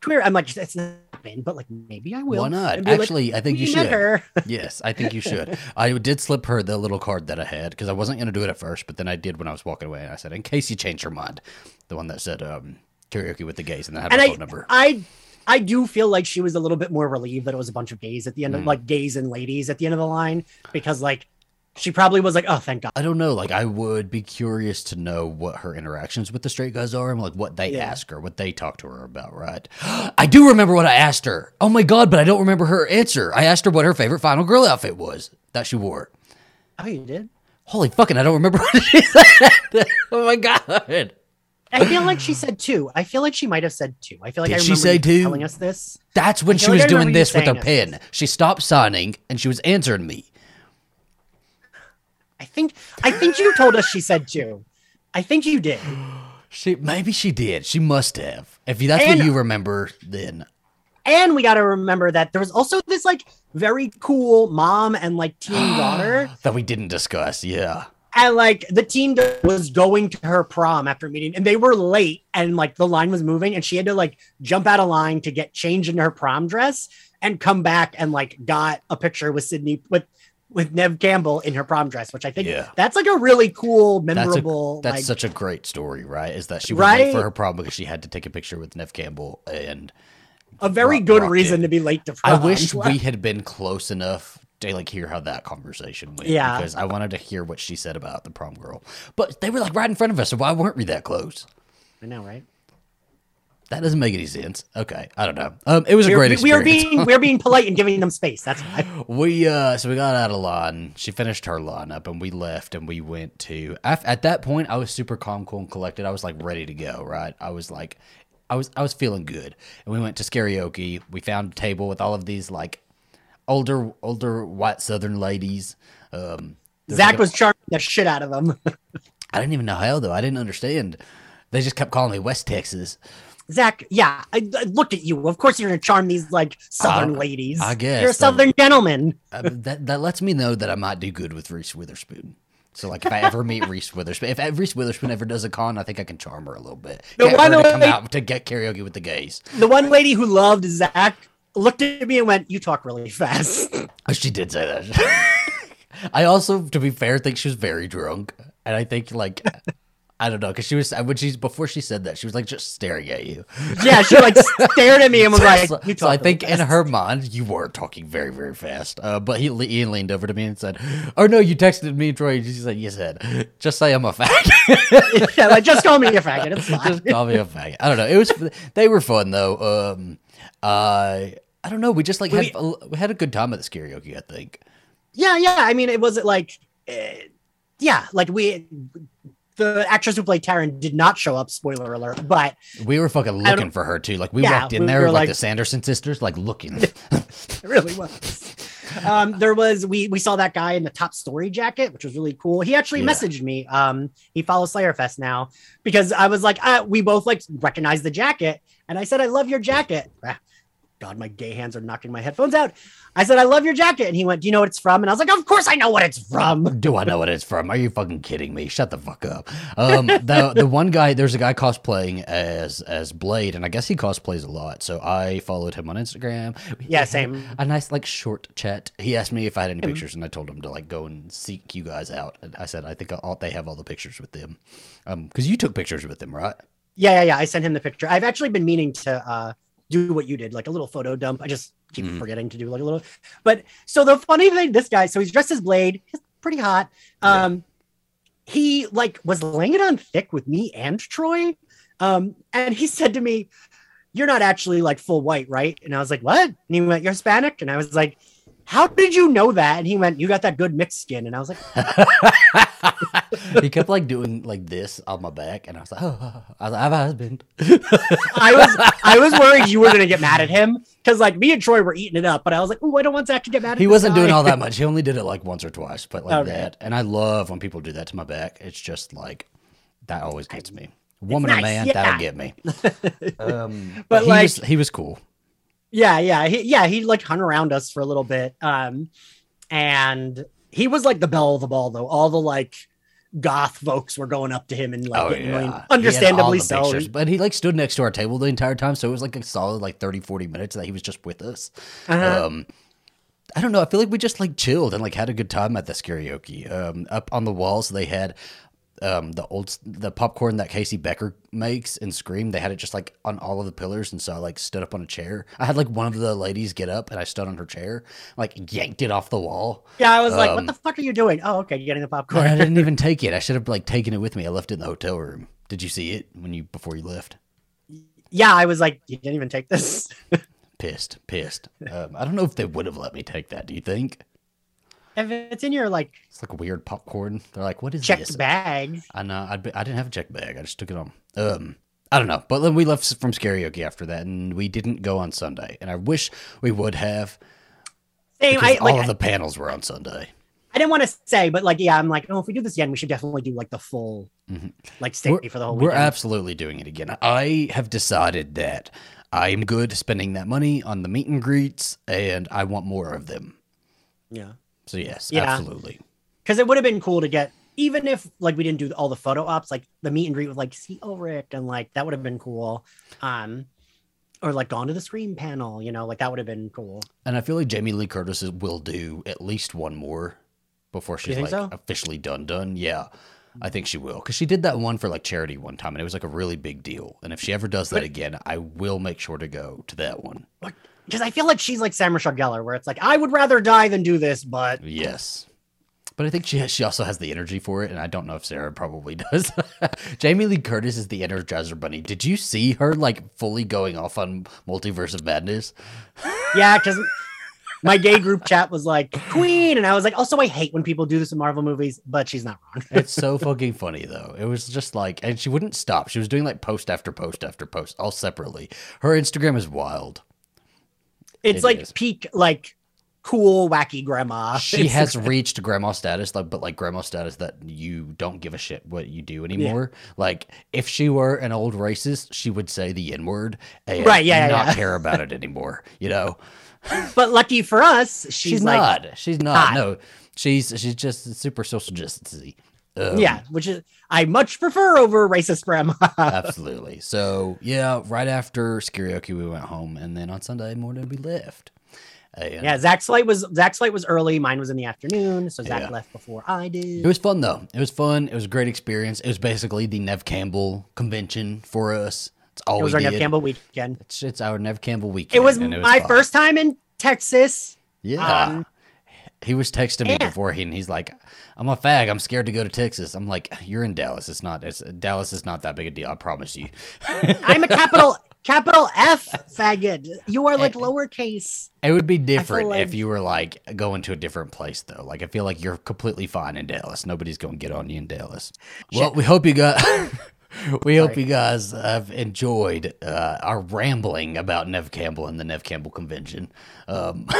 queer? I'm like, it's not been, but like maybe I will. Why not? Be like, Actually, I think you should. her. yes, I think you should. I did slip her the little card that I had because I wasn't going to do it at first, but then I did when I was walking away. And I said, in case you change your mind, the one that said um, karaoke with the gays, and then I had and her I, phone number. I, I do feel like she was a little bit more relieved that it was a bunch of gays at the end of Mm. like gays and ladies at the end of the line because like she probably was like, oh thank God. I don't know. Like, I would be curious to know what her interactions with the straight guys are and like what they Yeah. ask her, what they talk to her about, right? I do remember what I asked her. Oh my God, but I don't remember her answer. I asked her what her favorite final girl outfit was that she wore. Oh, you did. Holy fucking, I don't remember what she said. oh my God. I feel like she said two. I feel like she might have said two. I feel like Did I she remember say you two? telling us this. That's when she like was I doing remember you this with her saying pen. She stopped signing and she was answering me. I think I think you told us she said two. I think you did. She maybe she did. She must have. If that's And- what you remember, then And we got to remember that there was also this like very cool mom and like teen daughter. that we didn't discuss. Yeah. And like the teen daughter was going to her prom after meeting, and they were late, and like the line was moving, and she had to like jump out of line to get changed into her prom dress and come back and like got a picture with Sidney with with Neve Campbell in her prom dress, which I think Yeah. that's like a really cool, That's a, memorable. that's like, such a great story, right? Is that she was late for her prom because she had to take a picture with Neve Campbell and a very rock- good rocked reason it. to be late to prom. I wish we had been close enough to like hear how that conversation went. Yeah. Because I wanted to hear what she said about the prom girl. But they were like right in front of us, so why weren't we that close? I know, right? That doesn't make any sense. Okay. I don't know. Um it was a great were, we experience. were being we were being polite and giving them space. That's why. We uh so we got out of line. She finished her lineup and we left and we went to af- at that point I was super calm, cool, and collected. I was like ready to go, right? I was like I was I was feeling good. And we went to karaoke. We found a table with all of these like older older white southern ladies. Um Zach was charming the shit out of them. I didn't even know how though. I didn't understand. They just kept calling me West Texas. Zach, yeah, I, I looked at you. Of course, you're gonna charm these like southern I- ladies. I guess, you're a southern gentleman. Uh, that that lets me know that I might do good with Reese Witherspoon. So like if I ever meet Reese Witherspoon, if Reese Witherspoon ever does a con, I think I can charm her a little bit. The Get one to come lady- out to get karaoke with the gays. The one lady who loved Zach looked at me and went, "You talk really fast." Oh, she did say that. I also, to be fair, think she was very drunk, and I think like I don't know because she was when she's before she said that she was like just staring at you. yeah, she like stared at me and was like, so, "You so talk." I really think in her mind you were talking very very fast. Uh, but he Ian leaned over to me and said, "Oh no, you texted me, Troy." She said, "You said just say I'm a faggot." yeah, like just call me a faggot. It's fine. just call me a faggot. I don't know. It was they were fun though. Um, uh, I don't know. We just like had a, we had a good time at this karaoke. I think. yeah, yeah. I mean, it wasn't like, uh, yeah, like we. The actress who played Taryn did not show up. Spoiler alert! But We were fucking looking for her too. Like we Yeah, walked in we there like, like- the Sanderson sisters, like looking. it really was. Um, there was we we saw that guy in the top story jacket, which was really cool. He actually Yeah. messaged me. Um, he follows Slayerfest now because I was like, uh, we both like recognize the jacket, and I said, I love your jacket. God, my gay hands are knocking my headphones out. I said, I love your jacket, and he went, Do you know what it's from? And I was like, Of course I know what it's from. Do I know what it's from? Are you fucking kidding me? Shut the fuck up. Um, the the one guy, there's a guy cosplaying as as Blade, and I guess he cosplays a lot. So I followed him on Instagram. Yeah, same. A nice like short chat. He asked me if I had any pictures, and I told him to like go and seek you guys out. And I said I think all, they have all the pictures with them, um, because you took pictures with them, right? Yeah, yeah, yeah. I sent him the picture. I've actually been meaning to uh do what you did, like a little photo dump. I just keep Mhm. forgetting to do like a little. But so the funny thing, this guy, so he's dressed as Blade. He's pretty hot. Um, he like was laying it on thick with me and Troy. Um, and he said to me, "You're not actually like full white, right?" And I was like, "What?" And he went, "You're Hispanic," and I was like. How did you know that? And he went, you got that good mixed skin. And I was like, he kept like doing like this on my back, and I was like, oh, I, was like, I have a husband. I was, I was worried you were gonna get mad at him because like me and Troy were eating it up, but I was like, oh, I don't want Zach to get mad. at him. He wasn't doing all that much. He only did it like once or twice, but like Okay. that. And I love when people do that to my back. It's just like that always gets me. Woman nice, or man, yeah. that'll get me. Um, But, but he like- was, he was cool. Yeah, yeah, he, yeah. He like hung around us for a little bit, um, and he was like the belle of the ball, though. All the like goth folks were going up to him and like Oh yeah, really- He had all understandably so. pictures, but he like stood next to our table the entire time, so it was like a solid like 30, 40 minutes that he was just with us. Uh-huh. Um, I don't know. I feel like we just like chilled and like had a good time at this karaoke. Um, up on the walls they had um the old the popcorn that Casey Becker makes and Scream. They had it just like on all of the pillars, and so I like stood up on a chair. I had like one of the ladies get up, and I stood on her chair, like yanked it off the wall. yeah, I was like, um, "What the fuck are you doing?" Oh, okay, you're getting the popcorn. I didn't even take it. I should have like taken it with me. I left it in the hotel room. Did you see it when you before you left? yeah, I was like, "You didn't even take this." Pissed, pissed. Um, I don't know if they would have let me take that. Do you think? If it's in your like It's like weird popcorn. They're like, "What is checked this?" bag, I know. I'd be, I didn't have a check bag. I just took it on. Um, I don't know. But then we left from karaoke after that, and we didn't go on Sunday. And I wish we would have same. because I like. all of the panels were on Sunday. I didn't want to say, but like, yeah, I'm like, oh, if we do this again, we should definitely do like the full, like, stay Mm-hmm. We're, for the whole we're weekend. absolutely doing it again. I have decided that I'm good spending that money on the meet and greets, and I want more of them. yeah, So yes, Yeah. absolutely. because it would have been cool to get, even if like we didn't do all the photo ops, like the meet and greet with like Skeet Ulrich and like that would have been cool. Um, or like gone to the Scream panel, you know, like that would have been cool. And I feel like Jamie Lee Curtis will do at least one more before she's like so? officially done done. Yeah. I think she will because she did that one for like charity one time and it was like a really big deal. And if she ever does that But- again, I will make sure to go to that one. Because I feel like she's like Sarah Michelle Gellar, where it's like I would rather die than do this, but Yes. But I think she has, she also has the energy for it, and I don't know if Sarah probably does. Jamie Lee Curtis is the Energizer Bunny. Did you see her like fully going off on Multiverse of Madness? yeah, because my gay group chat was like Queen, and I was like, also I hate when people do this in Marvel movies, but she's not wrong. It's so fucking funny though. It was just like, and she wouldn't stop. She was doing like post after post after post, all separately. Her Instagram is wild. It's It like is. peak like cool wacky grandma. She It's- has reached grandma status, like, but like grandma status that you don't give a shit what you do anymore. Like, if she were an old racist, she would say the N word and Right, yeah, yeah, not yeah. care about it anymore. You know, but lucky for us, she's, she's, like not. She's not. hot. No, she's she's just super social justice. Um, yeah, which is I much prefer over racist grandma. absolutely. So yeah, right after karaoke, we went home, and then on Sunday morning we left. And yeah, Zach's flight was Zach's flight was early. Mine was in the afternoon, so Zach Yeah. left before I did. It was fun though. It was fun. It was a great experience. It was basically the Neve Campbell convention for us. It's all It was our did. Neve Campbell weekend. It's, it's our Neve Campbell weekend. It was and my fun. first time in Texas. Yeah. um, he was texting me and- before he and he's like, "I'm a fag. I'm scared to go to Texas." I'm like, "You're in Dallas. It's not. It's Dallas is not that big a deal. I promise you." I'm a capital capital F faggot. You are like lowercase. It would be different like- if you were like going to a different place though. Like I feel like you're completely fine in Dallas. Nobody's going to get on you in Dallas. Well, we hope you got we hope you guys have enjoyed uh, our rambling about Neve Campbell and the Neve Campbell convention. Um,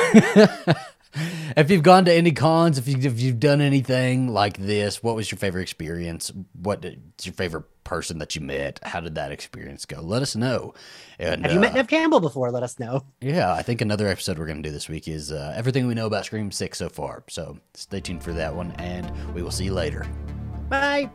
if you've gone to any cons, if, you, if you've done anything like this, what was your favorite experience? What is your favorite person that you met? How did that experience go? Let us know. And, Have you met uh, Neve Campbell before? Let us know. yeah, I think another episode we're going to do this week is uh, everything we know about Scream 6 so far. So stay tuned for that one, and we will see you later. Bye.